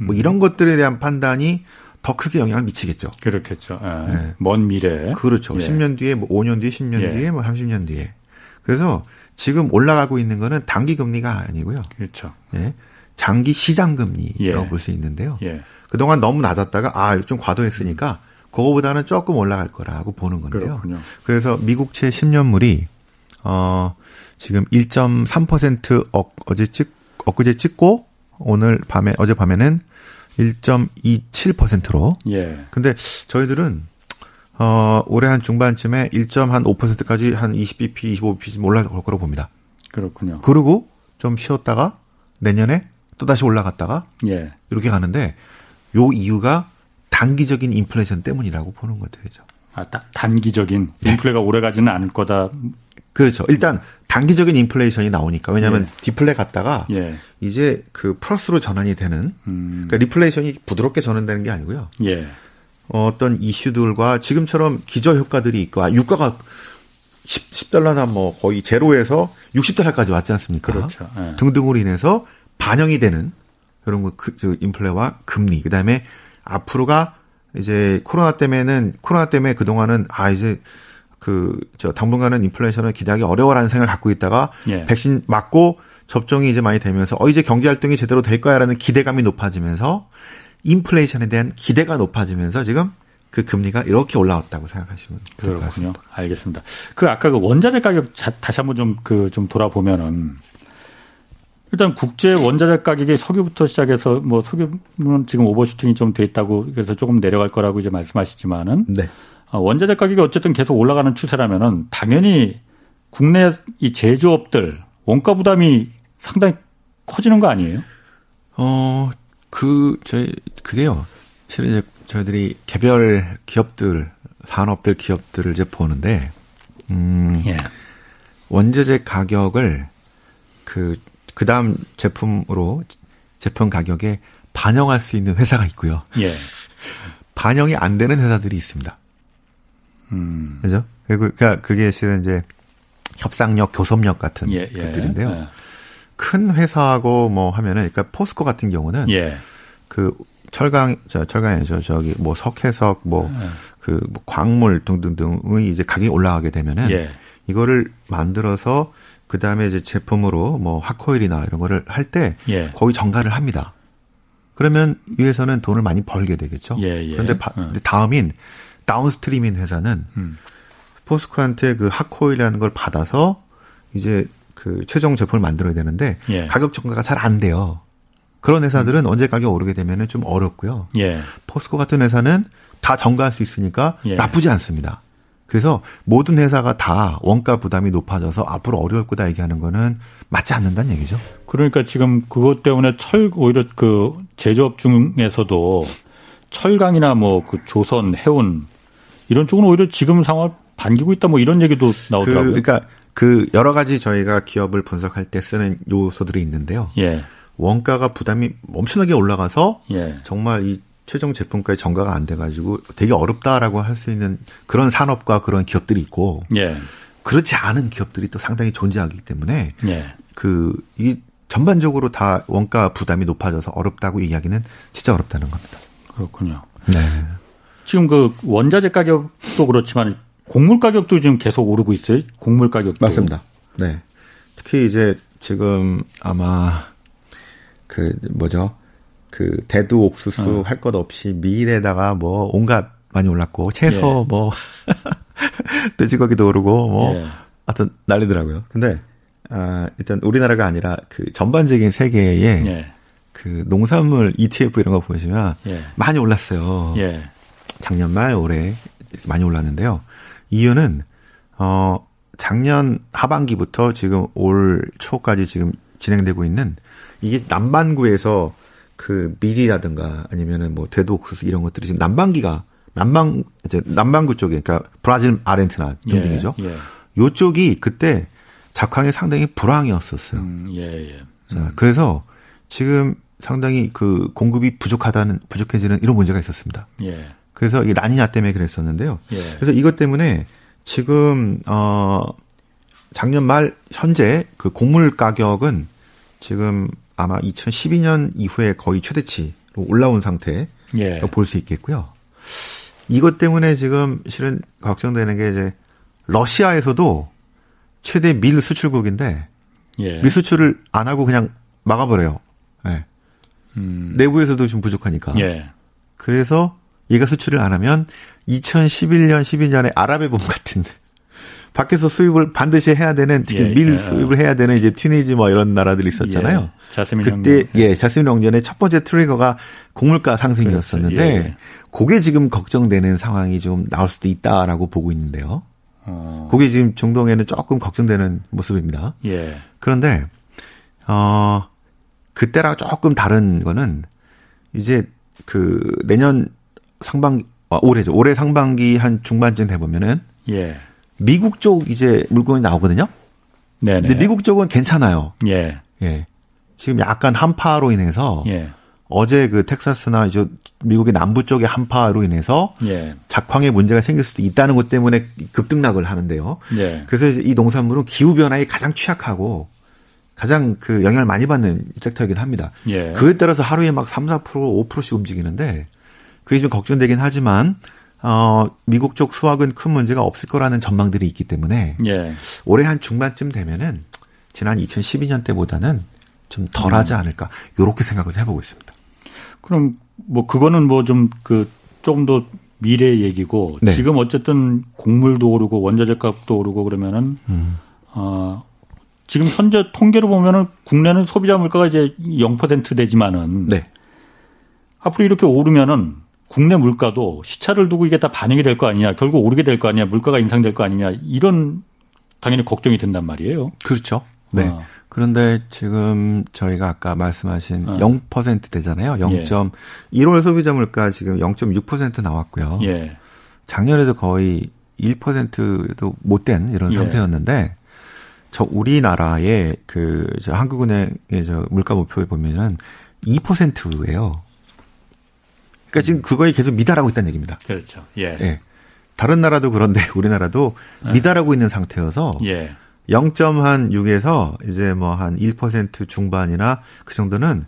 뭐 이런 것들에 대한 판단이 더 크게 영향을 미치겠죠. 그렇겠죠. 예. 네. 먼 미래. 그렇죠. 예. 10년 뒤에 뭐 5년 뒤에 10년 예. 뒤에 뭐 30년 뒤에. 그래서 지금 올라가고 있는 거는 단기 금리가 아니고요. 그렇죠. 예. 장기 시장 금리라고 예. 볼수 있는데요. 예. 그동안 너무 낮았다가 아, 좀 과도했으니까 그거보다는 조금 올라갈 거라고 보는 건데요. 그렇군요. 그래서 미국채 10년물이 어 지금 1.3% 어, 어제 찍 엊그제 찍고 오늘 밤에 어제 밤에는 1.27%로. 예. 근데 저희들은 어, 올해 한 중반쯤에 1.5%까지 한 20bp, 25bp 올라갈 거라고 봅니다. 그렇군요. 그리고 좀 쉬었다가 내년에 또 다시 올라갔다가 예. 이렇게 가는데 요 이유가 단기적인 인플레이션 때문이라고 보는 되죠. 아, 다, 단기적인 네. 인플레가 오래 가지는 않을 거다. 그렇죠. 일단 단기적인 인플레이션이 나오니까 왜냐하면 예. 디플레 갔다가 예. 이제 그 플러스로 전환이 되는 음. 그러니까 리플레이션이 부드럽게 전환되는 게 아니고요. 예. 어떤 이슈들과 지금처럼 기저 효과들이 있고 아, 유가가 10, 달러나 뭐 거의 제로에서 60달러까지 왔지 않습니까? 그렇죠. 네. 등등으로 인해서 반영이 되는 그런 거, 그, 저, 인플레와 금리, 그 다음에 앞으로가 이제 코로나 때문에는, 코로나 때문에 그 동안은, 아, 이제 그, 저, 당분간은 인플레이션을 기대하기 어려워라는 생각을 갖고 있다가, 예. 백신 맞고 접종이 이제 많이 되면서, 어, 이제 경제 활동이 제대로 될 거야라는 기대감이 높아지면서, 인플레이션에 대한 기대가 높아지면서 지금 그 금리가 이렇게 올라왔다고 생각하시면 같습니다. 알겠습니다. 그 아까 그 원자재 가격 자, 다시 한번 좀 그좀 그 좀 돌아보면은 일단 국제 원자재 가격이 석유부터 시작해서 뭐 석유는 지금 오버슈팅이 좀 돼 있다고 그래서 조금 내려갈 거라고 이제 말씀하시지만은 네. 어, 원자재 가격이 어쨌든 계속 올라가는 추세라면은 당연히 국내 이 제조업들 원가 부담이 상당히 커지는 거 아니에요? 어, 그, 저희, 그게요. 실은 이제 저희들이 개별 기업들, 산업들 기업들을 이제 보는데, 음, 예. 원재재 가격을 그, 그 다음 제품으로 제품 가격에 반영할 수 있는 회사가 있고요. 예. 반영이 안 되는 회사들이 있습니다. 음. 그죠? 그러니까 그게 실은 이제 협상력, 교섭력 같은 예, 예. 것들인데요. 예. 큰 회사하고 뭐 하면은 그러니까 포스코 같은 경우는 예. 그 철강, 저, 철강이죠. 저기 뭐 석회석, 뭐, 네. 그, 뭐 광물 등등등의 이제 가격이 올라가게 되면은 예. 이거를 만들어서 그 다음에 이제 제품으로 뭐 핫코일이나 이런 거를 할때 예. 거기 정가를 합니다. 그러면 위에서는 돈을 많이 벌게 되겠죠. 예, 예. 그런데 바, 음. 다음인 downstream인 회사는 음. 포스코한테 그 hot coil이라는 걸 받아서 이제 그 최종 제품을 만들어야 되는데 예. 가격 전가가 잘 안 돼요. 그런 회사들은 음. 언제 가격 오르게 되면은 좀 어렵고요. 예. 포스코 같은 회사는 다 전가할 수 있으니까 예. 나쁘지 않습니다. 그래서 모든 회사가 다 원가 부담이 높아져서 앞으로 어려울 거다 얘기하는 거는 맞지 않는다는 얘기죠. 그러니까 지금 그것 때문에 철 오히려 그 제조업 중에서도 철강이나 뭐 그 조선, 해운 이런 쪽은 오히려 지금 상황을 반기고 있다 뭐 이런 얘기도 나오더라고요. 그, 그러니까 그 여러 가지 저희가 기업을 분석할 때 쓰는 요소들이 있는데요. 예. 원가가 부담이 엄청나게 올라가서 예. 정말 이 최종 제품까지 전가가 안 돼가지고 되게 어렵다라고 할 수 있는 그런 산업과 그런 기업들이 있고 예. 그렇지 않은 기업들이 또 상당히 존재하기 때문에 예. 그이 전반적으로 다 원가 부담이 높아져서 어렵다고 이야기는 진짜 어렵다는 겁니다. 그렇군요. 네. 지금 그 원자재 가격도 그렇지만 곡물 가격도 지금 계속 오르고 있어요. 곡물 가격도 맞습니다. 네. 특히 이제 지금 아마 그 뭐죠? 그 대두 옥수수 어. 할것 없이 밀에다가 뭐 온갖 많이 올랐고 채소 예. 뭐 *laughs* 돼지고기도 오르고 뭐 예. 하여튼 난리더라고요. 근데 아 일단 우리나라가 아니라 그 전반적인 세계에 예. 그 농산물 ETF 이런 거 보시면 예. 많이 올랐어요. 예. 작년 말 올해 많이 올랐는데요. 이유는 어 작년 하반기부터 지금 올 초까지 지금 진행되고 있는 이게 남반구에서 그 밀이라든가 아니면은 뭐 대도옥수수 이런 것들이 지금 남반기가 남방 이제 남반구 쪽에 그러니까 브라질 아르헨티나 등등이죠. 예, 예. 요쪽이 그때 작황이 상당히 불황이었었어요. 음, 예, 예. 음. 자, 그래서 지금 상당히 그 공급이 부족하다는 부족해지는 이런 문제가 있었습니다. 예. 그래서 이 라니냐 때문에 그랬었는데요. 예. 그래서 이것 때문에 지금 어 작년 말 현재 그 곡물 가격은 지금 아마 2012년 이후에 거의 최대치로 올라온 상태 예. 볼수 있겠고요. 이것 때문에 지금 실은 걱정되는 게 이제 러시아에서도 최대 밀 수출국인데 예. 밀 수출을 안 하고 그냥 막아버려요. 네. 음. 내부에서도 좀 부족하니까. 예. 그래서 얘가 수출을 안 하면 2011년, 12년에 아랍의 봄 같은 밖에서 수입을 반드시 해야 되는 특히 예, 밀 예. 수입을 해야 되는 이제 튀니지 뭐 이런 나라들이 있었잖아요. 예. 자스민 그때 영년. 예, 자스민 영년의 첫 번째 트리거가 곡물가 상승이었었는데 그렇죠. 예. 그게 지금 걱정되는 상황이 좀 나올 수도 있다라고 보고 있는데요. 어. 그게 지금 중동에는 조금 걱정되는 모습입니다. 예. 그런데 어 그때랑 조금 다른 거는 이제 그 내년 상반 아, 올해죠. 올해 상반기 한 중반쯤 돼 보면은 예. 미국 쪽 이제 물건이 나오거든요. 네. 근데 미국 쪽은 괜찮아요. 예. 예. 지금 약간 한파로 인해서 예. 어제 그 텍사스나 이제 미국의 남부 쪽의 한파로 인해서 예. 작황에 문제가 생길 수도 있다는 것 때문에 급등락을 하는데요. 예. 그래서 이제 이 농산물은 기후 변화에 가장 취약하고 가장 그 영향을 많이 받는 섹터이긴 합니다. 예. 그에 따라서 하루에 막 3, 4% 5%씩 움직이는데 그게 좀 걱정되긴 하지만 어, 미국 쪽 수확은 큰 문제가 없을 거라는 전망들이 있기 때문에 예. 올해 한 중반쯤 되면은 지난 2012년 때보다는 좀 덜하지 음. 않을까 이렇게 생각을 해보고 있습니다. 그럼 뭐 그거는 뭐 좀 그 조금 더 미래 얘기고 네. 지금 어쨌든 곡물도 오르고 원자재 값도 오르고 그러면은 음. 어, 지금 현재 통계로 보면은 국내는 소비자 물가가 이제 0% 되지만은 네. 앞으로 이렇게 오르면은 국내 물가도 시차를 두고 이게 다 반영이 될 거 아니냐, 결국 오르게 될 거 아니냐, 물가가 인상될 거 아니냐, 이런 당연히 걱정이 된단 말이에요. 그렇죠. 네. 어. 그런데 지금 저희가 아까 말씀하신 어. 0% 되잖아요. 0. 예. 1월 소비자 물가 지금 0.6% 나왔고요. 예. 작년에도 거의 1%도 못 된 이런 예. 상태였는데 저 우리나라의 그 저 한국은행의 저 물가 목표에 보면은 2%예요. 그러니까 지금 그거에 계속 미달하고 있다는 얘기입니다. 그렇죠. 예. 예. 다른 나라도 그런데 *laughs* 우리나라도 예. 미달하고 있는 상태여서 예. 0.6에서 이제 뭐 한 1% 중반이나 그 정도는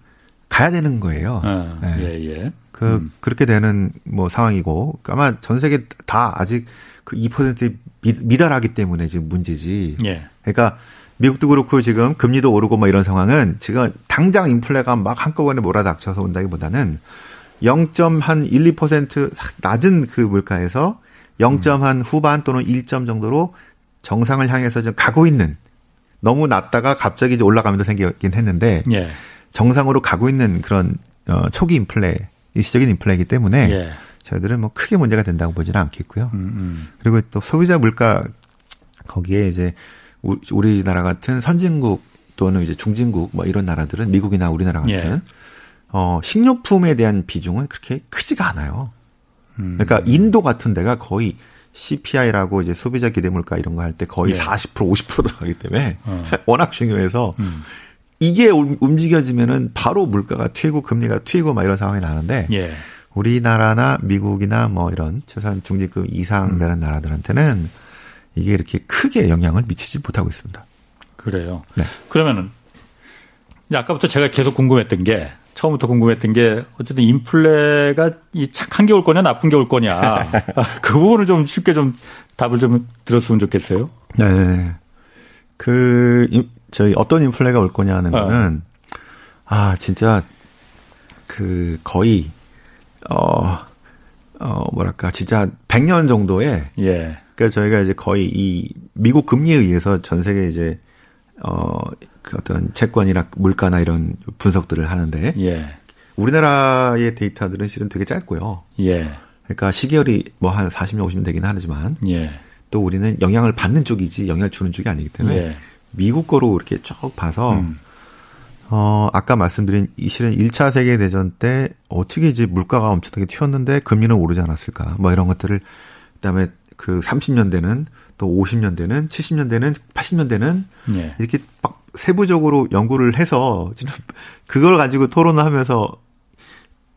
가야 되는 거예요. 아, 네. 예, 예. 그, 음. 그렇게 되는 뭐 상황이고, 아마 전 세계 다 아직 그 2%에 미, 달하기 때문에 지금 문제지. 예. 그러니까 미국도 그렇고 지금 금리도 오르고 뭐 이런 상황은 지금 당장 인플레가 막 한꺼번에 몰아닥쳐서 온다기보다는 0.한 1, 2% 낮은 그 물가에서 0.한 음. 후반 또는 1점 정도로 정상을 향해서 좀 가고 있는 너무 낮다가 갑자기 이제 올라가면서 생기긴 했는데 예. 정상으로 가고 있는 그런 어 초기 인플레 일시적인 인플레이기 때문에 예. 저희들은 뭐 크게 문제가 된다고 보지는 않겠고요. 음, 음. 그리고 또 소비자 물가 거기에 이제 우리나라 같은 선진국 또는 이제 중진국 뭐 이런 나라들은 미국이나 우리나라 같은 예. 어 식료품에 대한 비중은 그렇게 크지가 않아요. 음. 그러니까 인도 같은 데가 거의 CPI라고 이제 소비자 기대 물가 이런 거 할 때 거의 예. 40% 50% 들어가기 때문에 어. *laughs* 워낙 중요해서 음. 이게 움직여지면은 바로 물가가 튀고 금리가 튀고 막 이런 상황이 나는데 예. 우리나라나 미국이나 뭐 이런 최소한 중진급 이상 음. 되는 음. 나라들한테는 이게 이렇게 크게 영향을 미치지 못하고 있습니다. 그래요. 네. 그러면은 아까부터 제가 계속 궁금했던 게 처음부터 궁금했던 게 어쨌든 인플레가 이 착한 게 올 거냐 나쁜 게 올 거냐 *laughs* 그 부분을 좀 쉽게 좀 답을 좀 들었으면 좋겠어요. 네. 그 저희 어떤 인플레가 올 거냐 하는 어. 거는 아 진짜 그 거의 어, 어, 뭐랄까, 진짜 100년 정도의. 예. 그러니까 저희가 이제 거의 이 미국 금리에 의해서 전 세계 이제, 어, 그 어떤 채권이나 물가나 이런 분석들을 하는데. 예. 우리나라의 데이터들은 실은 되게 짧고요. 예. 그러니까 시계열이 뭐 한 40년, 50년 되긴 하지만. 예. 또 우리는 영향을 받는 쪽이지 영향을 주는 쪽이 아니기 때문에. 예. 미국 거로 이렇게 쭉 봐서. 음. 어, 아까 말씀드린 이 실은 1차 세계 대전 때 어떻게 이제 물가가 엄청나게 튀었는데 금리는 오르지 않았을까. 뭐 이런 것들을 그다음에 그 30년대는 또 50년대는 70년대는 80년대는 예. 이렇게 막 세부적으로 연구를 해서 지금 그걸 가지고 토론을 하면서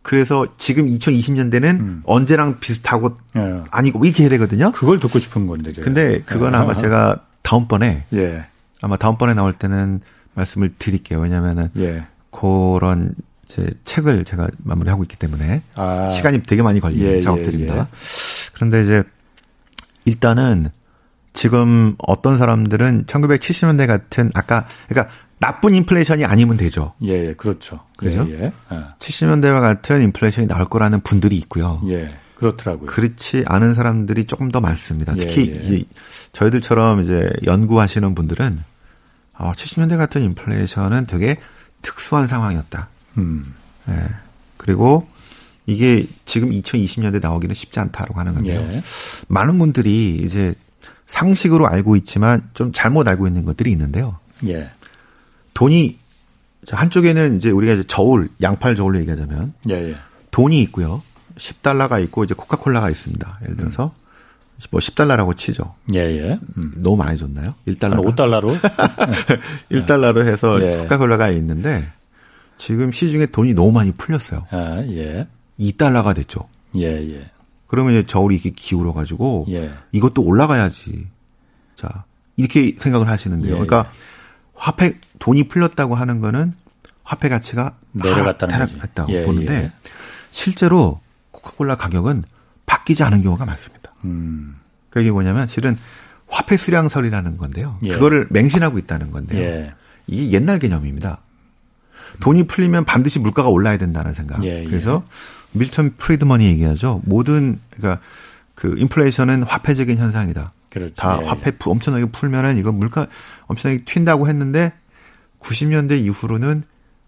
그래서 지금 2020년대는 음. 언제랑 비슷하고 예. 아니고 뭐 이렇게 해야 되거든요. 그걸 듣고 싶은 건데. 제가. 근데 그건 예. 아마 제가 다음번에 예. 아마 다음번에 나올 때는 말씀을 드릴게요. 왜냐면은 예. 그런 제 책을 제가 마무리하고 있기 때문에 아. 시간이 되게 많이 걸리는 예, 예 작업들입니다. 예, 그런데 이제 일단은 지금 어떤 사람들은 1970년대 같은 아까 그러니까 나쁜 인플레이션이 아니면 되죠. 예, 예 그렇죠. 그죠? 예, 예. 70년대와 같은 인플레이션이 나올 거라는 분들이 있고요. 예. 그렇더라고요. 그렇지 않은 사람들이 조금 더 많습니다. 특히 예, 예. 저희들처럼 이제 연구하시는 분들은 어, 70년대 같은 인플레이션은 되게 특수한 상황이었다. 음. 예. 그리고 이게 지금 2020년대 나오기는 쉽지 않다라고 하는 건데요. 예. 많은 분들이 이제 상식으로 알고 있지만 좀 잘못 알고 있는 것들이 있는데요. 예. 돈이 한쪽에는 이제 우리가 이제 저울, 양팔 저울로 얘기하자면 예, 예. 돈이 있고요. 10달러가 있고 이제 코카콜라가 있습니다. 예를 들어서 음. 뭐 10달러라고 치죠. 예, 예. 음. 너무 많이 줬나요? 1달러. 5달러로? 1달러로 *laughs* 해서 예. 코카콜라가 있는데 지금 시중에 돈이 너무 많이 풀렸어요. 아, 예. 2달러가 됐죠. 예, 예. 그러면 이제 저울이 이렇게 기울어 가지고 예. 이것도 올라가야지. 자, 이렇게 생각을 하시는데요. 예, 그러니까 예. 화폐 돈이 풀렸다고 하는 거는 화폐 가치가 내려갔다는 내려갔다고 예, 보는데 예. 실제로 코카콜라 가격은 바뀌지 않은 경우가 많습니다. 음. 그게 뭐냐면 실은 화폐 수량설이라는 건데요. 예. 그거를 맹신하고 있다는 건데요. 예. 이게 옛날 개념입니다. 돈이 풀리면 반드시 물가가 올라야 된다는 생각. 예, 예. 그래서 밀턴 프리드먼이 얘기하죠. 모든 그러니까 그 인플레이션은 화폐적인 현상이다. 그렇죠. 다 예, 화폐 엄청나게 풀면은 이거 물가 엄청나게 튄다고 했는데 90년대 이후로는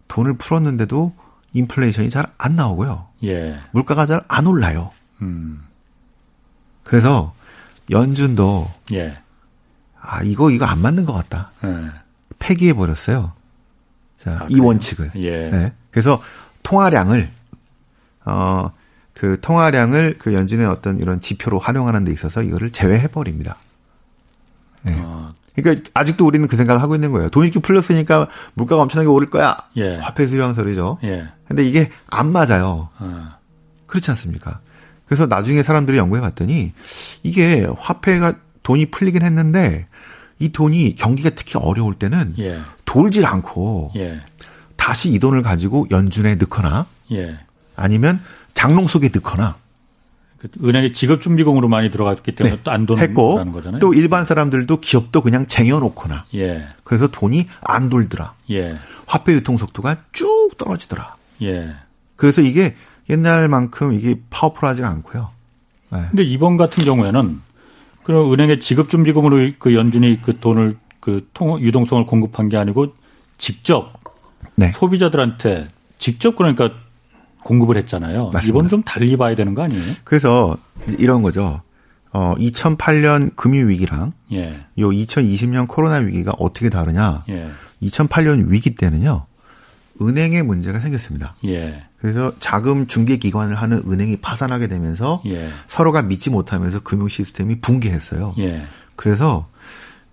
돈을 풀었는데도 인플레이션이 잘 안 나오고요. 예. 물가가 잘 안 올라요. 음. 그래서 연준도 예. 아 이거 이거 안 맞는 것 같다. 예. 폐기해 버렸어요. 자, 아, 이 원칙을. 예. 네. 그래서 통화량을 어 그 통화량을 그 연준의 어떤 이런 지표로 활용하는 데 있어서 이거를 제외해 버립니다. 네. 아. 그러니까 아직도 우리는 그 생각을 하고 있는 거예요. 돈이 이렇게 풀렸으니까 물가가 엄청나게 오를 거야. 예. 화폐 수량설이죠. 예. 근데 이게 안 맞아요. 아. 그렇지 않습니까? 그래서 나중에 사람들이 연구해 봤더니 이게 화폐가 돈이 풀리긴 했는데 이 돈이 경기가 특히 어려울 때는 예. 돌질 않고 예. 다시 이 돈을 가지고 연준에 넣거나 예. 아니면 장롱 속에 넣거나 그 은행에 지급 준비금으로 많이 들어갔기 때문에 네. 또안 돈는 거잖아요. 또 일반 사람들도 기업도 그냥 쟁여놓거나. 예. 그래서 돈이 안 돌더라. 예. 화폐 유통 속도가 쭉 떨어지더라. 예. 그래서 이게 옛날만큼 이게 파워풀하지가 않고요. 네. 근데 이번 같은 경우에는 그럼 은행에 지급 준비금으로 그 연준이 그 돈을 그 통, 유동성을 공급한 게 아니고 직접 네. 소비자들한테 직접 그러니까 공급을 했잖아요. 맞습니다. 이번 좀 달리 봐야 되는 거 아니에요? 그래서 이런 거죠. 어 2008년 금융 위기랑 예. 요 2020년 코로나 위기가 어떻게 다르냐? 예. 2008년 위기 때는요. 은행에 문제가 생겼습니다. 예. 그래서 자금 중개 기관을 하는 은행이 파산하게 되면서 예. 서로가 믿지 못하면서 금융 시스템이 붕괴했어요. 예. 그래서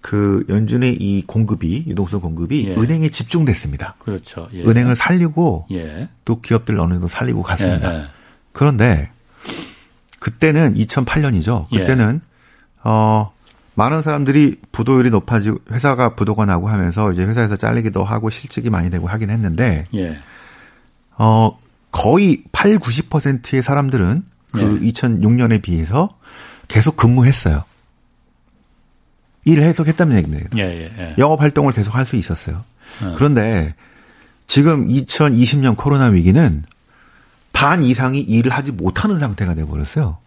그 연준의 이 공급이 유동성 공급이 예. 은행에 집중됐습니다. 그렇죠. 예. 은행을 살리고 예. 또 기업들 어느 정도 살리고 갔습니다. 예, 예. 그런데 그때는 2008년이죠. 그때는 어 많은 사람들이 부도율이 높아지고 회사가 부도가 나고 하면서 이제 회사에서 잘리기도 하고 실직이 많이 되고 하긴 했는데 예. 어 거의 8, 90%의 사람들은 그 2006년에 비해서 계속 근무했어요. 일을 해석했다는 얘기입니다. 예, 예, 예. 영업 활동을 계속 할 수 있었어요. 어. 그런데 지금 2020년 코로나 위기는 반 이상이 일을 하지 못하는 상태가 돼 버렸어요.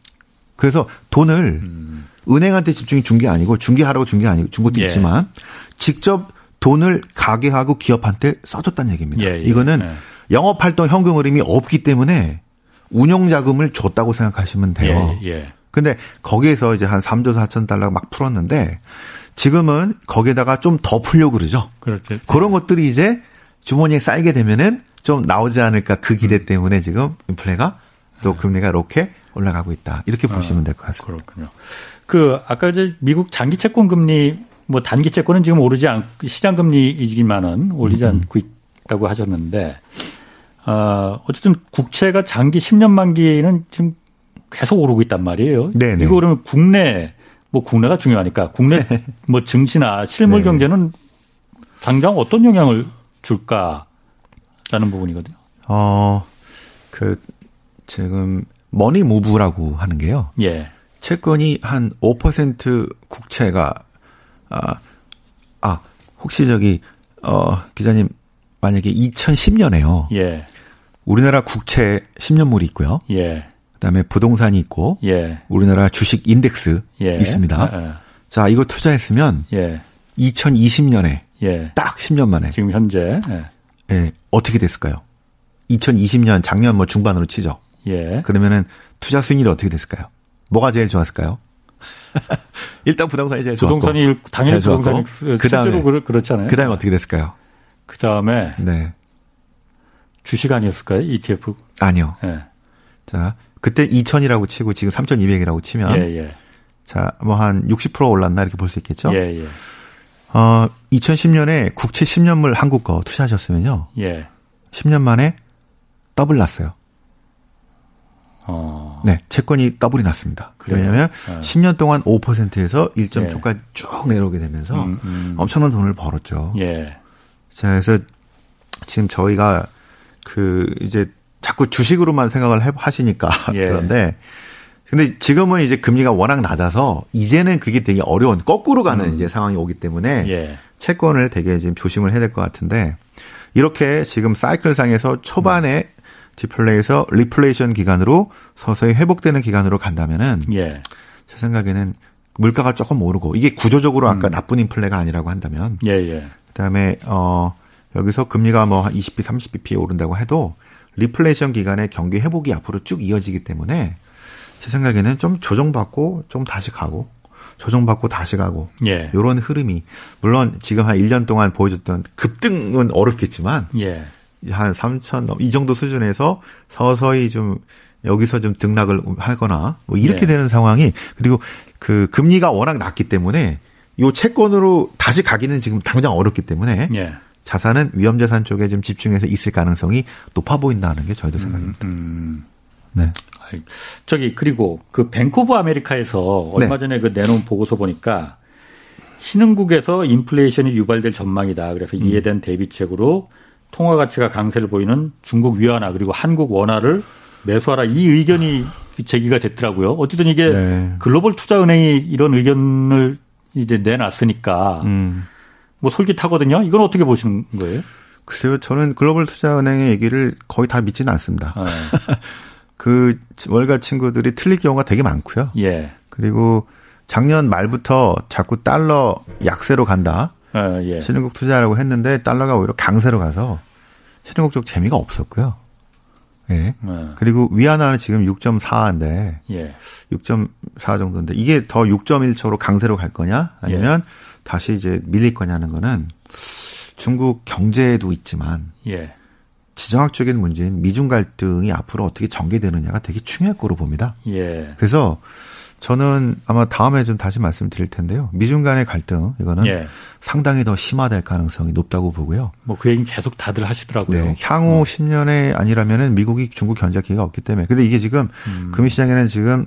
그래서 돈을 음. 은행한테 집중이 준 게 아니고 중개하라고 준 게 아니고 준 것도 예. 있지만 직접 돈을 가게하고 기업한테 써줬다는 얘기입니다. 예, 예. 이거는 예. 영업 활동 현금 흐름이 없기 때문에 운용 자금을 줬다고 생각하시면 돼요. 예, 예. 근데 거기에서 이제 한 3조 4천 달러 막 풀었는데 지금은 거기에다가 좀 더 풀려고 그러죠. 그렇죠. 그런 것들이 이제 주머니에 쌓이게 되면은 좀 나오지 않을까 그 기대 음. 때문에 지금 인플레가 또 네. 금리가 이렇게 올라가고 있다. 이렇게 아, 보시면 될 것 같습니다. 그렇군요. 그 아까 이제 미국 장기 채권 금리 뭐 단기 채권은 지금 오르지 않 시장 금리이지만은 올리지 음. 않고 있다고 하셨는데 어 어쨌든 국채가 장기 10년 만기는 지금 계속 오르고 있단 말이에요. 네네. 이거 그러면 국내 뭐 국내가 중요하니까 국내 네. *laughs* 뭐 증시나 실물 네. 경제는 당장 어떤 영향을 줄까라는 부분이거든요. 어, 그 지금 머니 무브라고 하는 게요. 예. 채권이 한 5% 국채가 아, 아 혹시 저기 어 기자님 만약에 2010년에요. 예. 우리나라 국채 10년물이 있고요. 예. 그다음에 부동산이 있고 예. 우리나라 주식 인덱스 예. 있습니다. 예. 자, 이거 투자했으면 예. 2020년에 예. 딱 10년 만에 지금 현재 예. 예. 어떻게 됐을까요? 2020년 작년 뭐 중반으로 치죠. 예. 그러면은 투자 수익률이 어떻게 됐을까요? 뭐가 제일 좋았을까요? *laughs* 일단 부동산이 제일 좋았고 부동산이 당연히 부동산이 그다음에 그렇잖아요. 그다음에 어떻게 됐을까요? 그다음에 네. 주식 아니었을까요? ETF? 아니요. 예. 자, 그때 2천이라고 치고 지금 3,200이라고 치면 예, 예. 자, 뭐 한 60% 올랐나 이렇게 볼 수 있겠죠? 예, 예. 어, 2010년에 국채 10년물 한국 거 투자하셨으면요. 예. 10년 만에 더블 났어요. 어. 네, 채권이 더블이 났습니다. 그래요? 왜냐하면 네. 10년 동안 5%에서 1.초까지 예. 쭉 내려오게 되면서 음, 음. 엄청난 돈을 벌었죠. 예. 자, 그래서 지금 저희가 그 이제 자꾸 주식으로만 생각을 해, 하시니까 *laughs* 예. 그런데 근데 지금은 이제 금리가 워낙 낮아서 이제는 그게 되게 어려운 거꾸로 가는 음. 이제 상황이 오기 때문에 예. 채권을 되게 지금 조심을 해야 될 것 같은데 이렇게 지금 사이클 상에서 초반에 음. 디플레이에서 리플레이션 기간으로 서서히 회복되는 기간으로 간다면은 예. 제 생각에는 물가가 조금 오르고 이게 구조적으로 아까 음. 나쁜 인플레가 아니라고 한다면 예, 예. 그다음에 어 여기서 금리가 뭐 한 20b 30bp 오른다고 해도 리플레이션 기간의 경기 회복이 앞으로 쭉 이어지기 때문에 제 생각에는 좀 조정받고 좀 다시 가고 조정받고 다시 가고 예. 요런 흐름이 물론 지금 한 1년 동안 보여줬던 급등은 어렵겠지만 예. 한 3천 이 정도 수준에서 서서히 좀 여기서 좀 등락을 하거나 뭐 이렇게 예. 되는 상황이 그리고 그 금리가 워낙 낮기 때문에 요 채권으로 다시 가기는 지금 당장 어렵기 때문에 예. 자산은 위험자산 쪽에 좀 집중해서 있을 가능성이 높아 보인다는 게 저희도 생각입니다. 음, 음. 네. 저기 그리고 그 of America에서 얼마 네. 전에 그 내놓은 보고서 보니까 신흥국에서 인플레이션이 유발될 전망이다. 그래서 이에 음. 대한 대비책으로 통화 가치가 강세를 보이는 중국 위안화 그리고 한국 원화를 매수하라 이 의견이 제기가 됐더라고요. 어쨌든 이게 네. 글로벌 투자은행이 이런 의견을 이제 내놨으니까 음. 뭐 솔깃하거든요. 이건 어떻게 보시는 거예요? 글쎄요, 저는 글로벌 투자은행의 얘기를 거의 다 믿지는 않습니다. 네. *laughs* 그 월가 친구들이 틀릴 경우가 되게 많고요. 예. 그리고 작년 말부터 자꾸 달러 약세로 간다. 아, 예. 신흥국 투자라고 했는데 달러가 오히려 강세로 가서 신흥국 쪽 재미가 없었고요. 예. 네. 그리고 위안화는 지금 6.4인데 예. 6.4 정도인데 이게 더 6.1초로 강세로 갈 거냐 아니면 예. 다시 이제 밀릴 거냐는 거는 중국 경제에도 있지만 예. 지정학적인 문제인 미중 갈등이 앞으로 어떻게 전개되느냐가 되게 중요할 거로 봅니다. 예. 그래서 저는 아마 다음에 좀 다시 말씀드릴 텐데요. 미중 간의 갈등 이거는 예. 상당히 더 심화될 가능성이 높다고 보고요. 뭐 그 얘기 계속 다들 하시더라고요. 네, 향후 음. 10년에 아니라면은 미국이 중국 견제 기회가 없기 때문에. 근데 이게 지금 음. 금융 시장에는 지금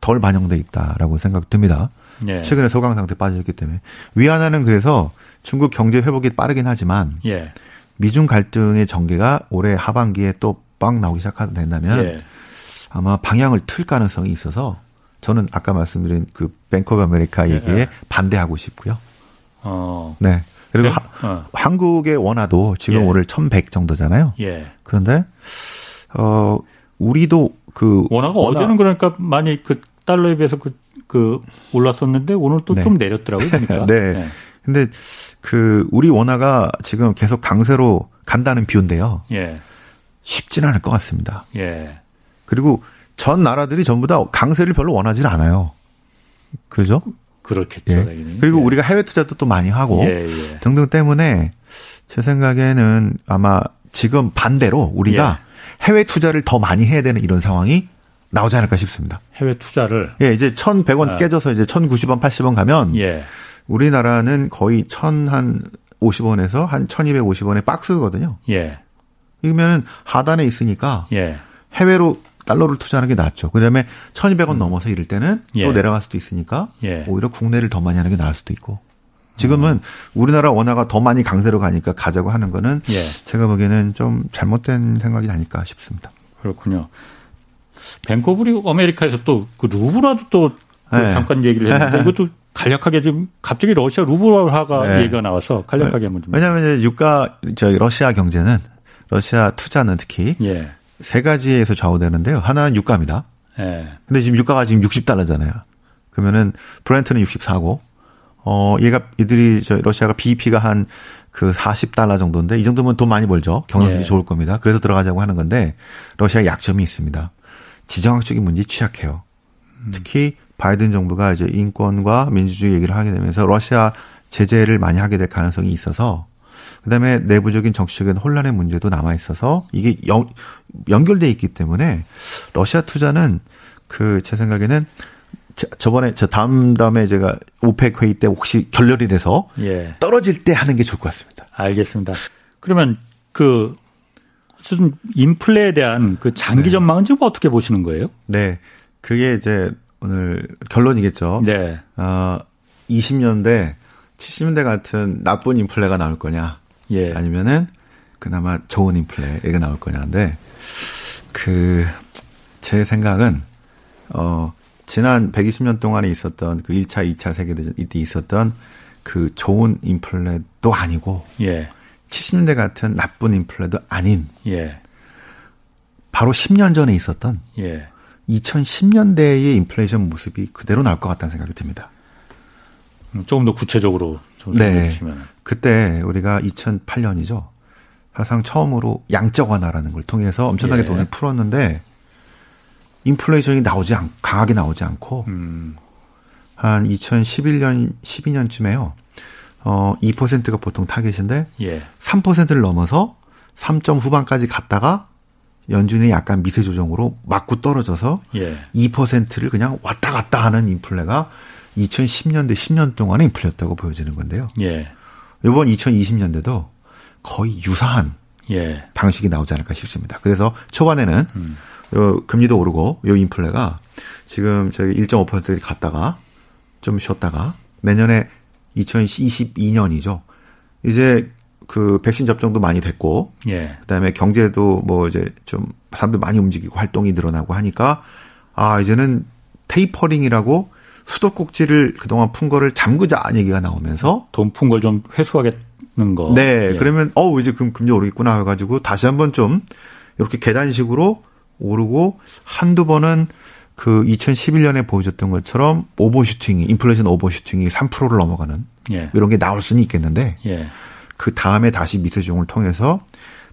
덜 반영돼 있다라고 생각됩니다. 예. 최근에 소강 상태 빠졌기 때문에 위안화는 그래서 중국 경제 회복이 빠르긴 하지만 예. 미중 갈등의 전개가 올해 하반기에 또 빵 나오기 시작한다면 예. 아마 방향을 틀 가능성이 있어서 저는 아까 말씀드린 그 Bank of America 예, 얘기에 예. 반대하고 싶고요. 어. 네. 그리고 네? 하, 어. 한국의 원화도 지금 예. 오늘 1100 정도잖아요. 예. 그런데 어 우리도 그 원화가 원화, 어제는 그러니까 많이 그 달러에 비해서 그, 그 올랐었는데 오늘 또좀 네. 내렸더라고요. 그러니까. *laughs* 네. 네. 근데 그 우리 원화가 지금 계속 강세로 간다는 view인데요. 예. 쉽지는 않을 것 같습니다. 예. 그리고 전 나라들이 전부 다 강세를 별로 원하지 않아요. 그죠? 그렇겠죠. 예. 그리고 예. 우리가 해외 투자도 또 많이 하고 예, 예. 등등 때문에 제 생각에는 아마 지금 반대로 우리가 예. 해외 투자를 더 많이 해야 되는 이런 상황이 나오지 않을까 싶습니다. 해외 투자를 예, 이제 1,100원 아. 깨져서 이제 1,090원, 80원 가면 예. 우리나라는 거의 1,000한 50원에서 한 1,250원의 박스거든요. 예. 이러면은 하단에 있으니까 예. 해외로 달러를 투자하는 게 낫죠. 그다음에 1,200원 음. 넘어서 이럴 때는 예. 또 내려갈 수도 있으니까 예. 오히려 국내를 더 많이 하는 게 나을 수도 있고. 지금은 음. 우리나라 원화가 더 많이 강세로 가니까 가자고 하는 거는 예. 제가 보기에는 좀 잘못된 생각이 아닐까 싶습니다. 그렇군요. of America에서 또 그 루블화도 또그 네. 잠깐 얘기를 했는데 *laughs* 이것도 간략하게 지금 갑자기 러시아 루블화가 네. 얘기가 나와서 간략하게 한번 좀. 왜냐하면 이제 유가 저희 러시아 경제는 러시아 투자는 특히 예. 세 가지에서 좌우되는데요. 하나는 유가입니다. 예. 근데 지금 유가가 지금 60달러잖아요. 그러면은 브렌트는 64고 어 얘가 이들이 저 러시아가 BEP가 한 그 40달러 정도인데 이 정도면 돈 많이 벌죠. 경제성이 예. 좋을 겁니다. 그래서 들어가자고 하는 건데 러시아 약점이 있습니다. 지정학적인 문제 취약해요. 음. 특히 바이든 정부가 이제 인권과 민주주의 얘기를 하게 되면서 러시아 제재를 많이 하게 될 가능성이 있어서 그다음에 내부적인 정치적인 혼란의 문제도 남아 있어서 이게 연, 연결돼 있기 때문에 러시아 투자는 그 제 생각에는 저번에 저 다음 다음에 제가 오펙 회의 때 혹시 결렬이 돼서 예. 떨어질 때 하는 게 좋을 것 같습니다. 알겠습니다. 그러면 그 무슨 인플레에 대한 그 장기 네. 전망은 지금 어떻게 보시는 거예요? 네. 그게 이제 오늘 결론이겠죠. 네. 어 20년대 70년대 같은 나쁜 인플레가 나올 거냐? 예. 아니면은 그나마 좋은 인플레가 나올 거냐인데 그 제 생각은 어 지난 120년 동안에 있었던 그 1차, 2차 세계대전 이때 있었던 그 좋은 인플레도 아니고 예. 70년대 같은 나쁜 인플레도 아닌 예. 바로 10년 전에 있었던 예. 2010년대의 인플레이션 모습이 그대로 나올 것 같다는 생각이 듭니다. 음, 조금 더 구체적으로 좀 네. 주시면. 그때 우리가 2008년이죠. 사상 처음으로 양적 완화라는 걸 통해서 엄청나게 예. 돈을 풀었는데 인플레이션이 나오지 않, 강하게 나오지 않고 음. 한 2011년 12년쯤에요. 어 2%가 보통 타겟인데 예. 3%를 넘어서 3점 후반까지 갔다가 연준이 약간 미세 조정으로 맞고 떨어져서 예. 2%를 그냥 왔다 갔다 하는 인플레가 2010년대 10년 동안의 인플레였다고 보여지는 건데요. 예. 이번 2020년대도 거의 유사한 예. 방식이 나오지 않을까 싶습니다. 그래서 초반에는 음. 요 금리도 오르고 요 인플레가 지금 저기 1.5% 갔다가 좀 쉬었다가 내년에 2022년이죠. 이제 그 백신 접종도 많이 됐고, 예. 그다음에 경제도 뭐 이제 좀 사람들 많이 움직이고 활동이 늘어나고 하니까 아 이제는 테이퍼링이라고 수도꼭지를 그동안 푼 거를 잠그자 얘기가 나오면서 돈 푼 걸 좀 회수하겠는 거. 네, 예. 그러면 어 이제 금 금리 오르겠구나 해가지고 다시 한번 좀 이렇게 계단식으로 오르고 한두 번은 그 2011년에 보여줬던 것처럼 오버슈팅이 인플레이션 오버슈팅이 3%를 넘어가는 예. 이런 게 나올 수는 있겠는데 예. 그 다음에 다시 미세종을 통해서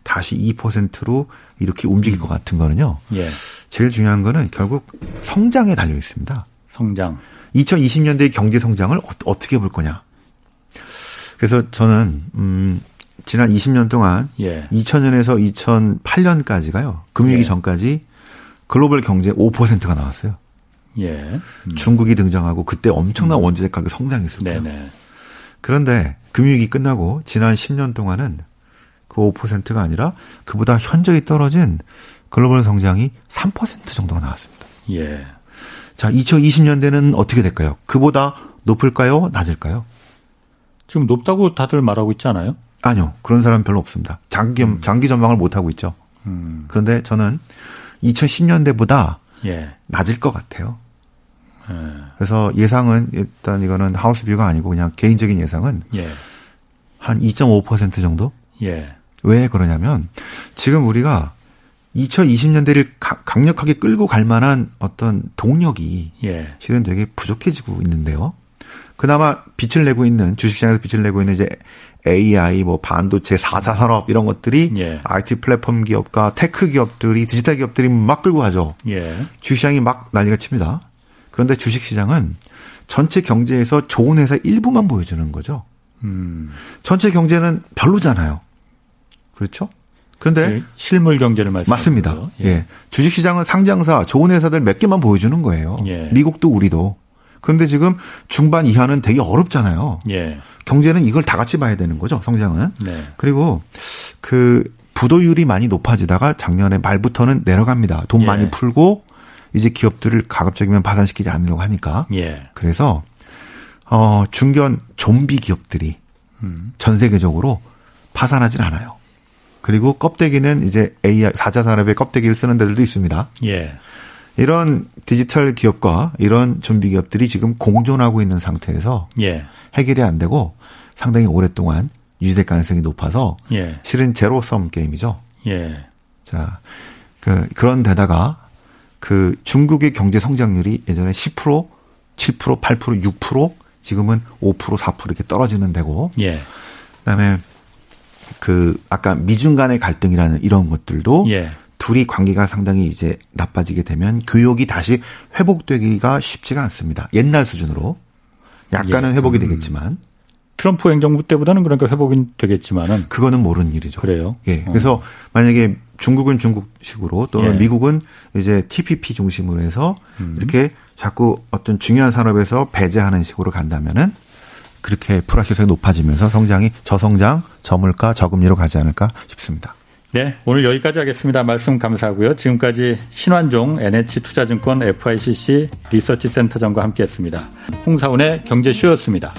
다시 2%로 이렇게 움직일 것 같은 거는요. 예. 제일 중요한 거는 결국 성장에 달려 있습니다. 성장. 2020년대의 경제 성장을 어, 떻게볼 거냐. 그래서 저는 음 지난 20년 동안 예. 2000년에서 2008년까지가요. 금융위기 예. 전까지 글로벌 경제 5%가 나왔어요. 예. 음. 중국이 등장하고 그때 엄청난 음. 원자재 가격 성장했을 거예요. 네네. 그런데 금융위기 끝나고 지난 10년 동안은 그 5%가 아니라 그보다 현저히 떨어진 글로벌 성장이 3% 정도가 나왔습니다. 예. 자, 2020년대는 어떻게 될까요? 그보다 높을까요? 낮을까요? 지금 높다고 다들 말하고 있지 않아요? 아니요. 그런 사람 별로 없습니다. 장기, 음. 장기 전망을 못 하고 있죠. 음. 그런데 저는 2010년대보다 예. 낮을 것 같아요. 예. 그래서 예상은 일단 이거는 하우스 뷰가 아니고 그냥 개인적인 예상은 예. 한2.5% 정도? 예. 왜 그러냐면 지금 우리가 2020년대를 강력하게 끌고 갈 만한 어떤 동력이 예. 실은 되게 부족해지고 있는데요. 그나마 빛을 내고 있는 주식시장에서 빛을 내고 있는 이제 AI, 뭐 반도체, 4차 산업 이런 것들이 예. IT 플랫폼 기업과 tech 기업들이 디지털 기업들이 막 끌고 가죠. 예. 주식시장이 막 난리가 칩니다. 그런데 주식 시장은 전체 경제에서 좋은 회사 일부만 보여주는 거죠. 음. 전체 경제는 별로잖아요. 그렇죠? 그런데 네, 실물 경제를 말씀 맞습니다. 예. 예. 주식 시장은 상장사 좋은 회사들 몇 개만 보여주는 거예요. 예. 미국도 우리도. 그런데 지금 중반 이하는 되게 어렵잖아요. 예. 경제는 이걸 다 같이 봐야 되는 거죠. 성장은. 네. 그리고 그 부도율이 많이 높아지다가 작년에 말부터는 내려갑니다. 돈 예. 많이 풀고 이제 기업들을 가급적이면 파산시키지 않으려고 하니까. 예. 그래서 어 중견 좀비 기업들이 음. 전 세계적으로 파산하진 않아요. 그리고 껍데기는 이제 AI 사자 산업의 껍데기를 쓰는 데들도 있습니다. 예. 이런 디지털 기업과 이런 좀비 기업들이 지금 공존하고 있는 상태에서 예. 해결이 안 되고 상당히 오랫동안 유지될 가능성이 높아서 예. 실은 제로 썸 게임이죠. 예. 자, 그 그런 데다가 그 중국의 경제 성장률이 예전에 10% 7% 8% 6% 지금은 5% 4% 이렇게 떨어지는 데고 예. 그다음에 그 아까 미중 간의 갈등이라는 이런 것들도 예. 둘이 관계가 상당히 이제 나빠지게 되면 교육이 다시 회복되기가 쉽지가 않습니다. 옛날 수준으로 약간은 예. 회복이 음. 되겠지만 트럼프 행정부 때보다는 그러니까 회복이 되겠지만은 그거는 모르는 일이죠. 그래요. 예. 어. 그래서 만약에 중국은 중국식으로 또는 예. 미국은 이제 TPP 중심으로 해서 음. 이렇게 자꾸 어떤 중요한 산업에서 배제하는 식으로 간다면은 그렇게 불확실성이 높아지면서 성장이 저성장, 저물가, 저금리로 가지 않을까 싶습니다. 네, 오늘 여기까지 하겠습니다. 말씀 감사하고요. 지금까지 신환종 NH투자증권 FICC 리서치 센터장과 함께했습니다. 홍사운의 경제쇼였습니다.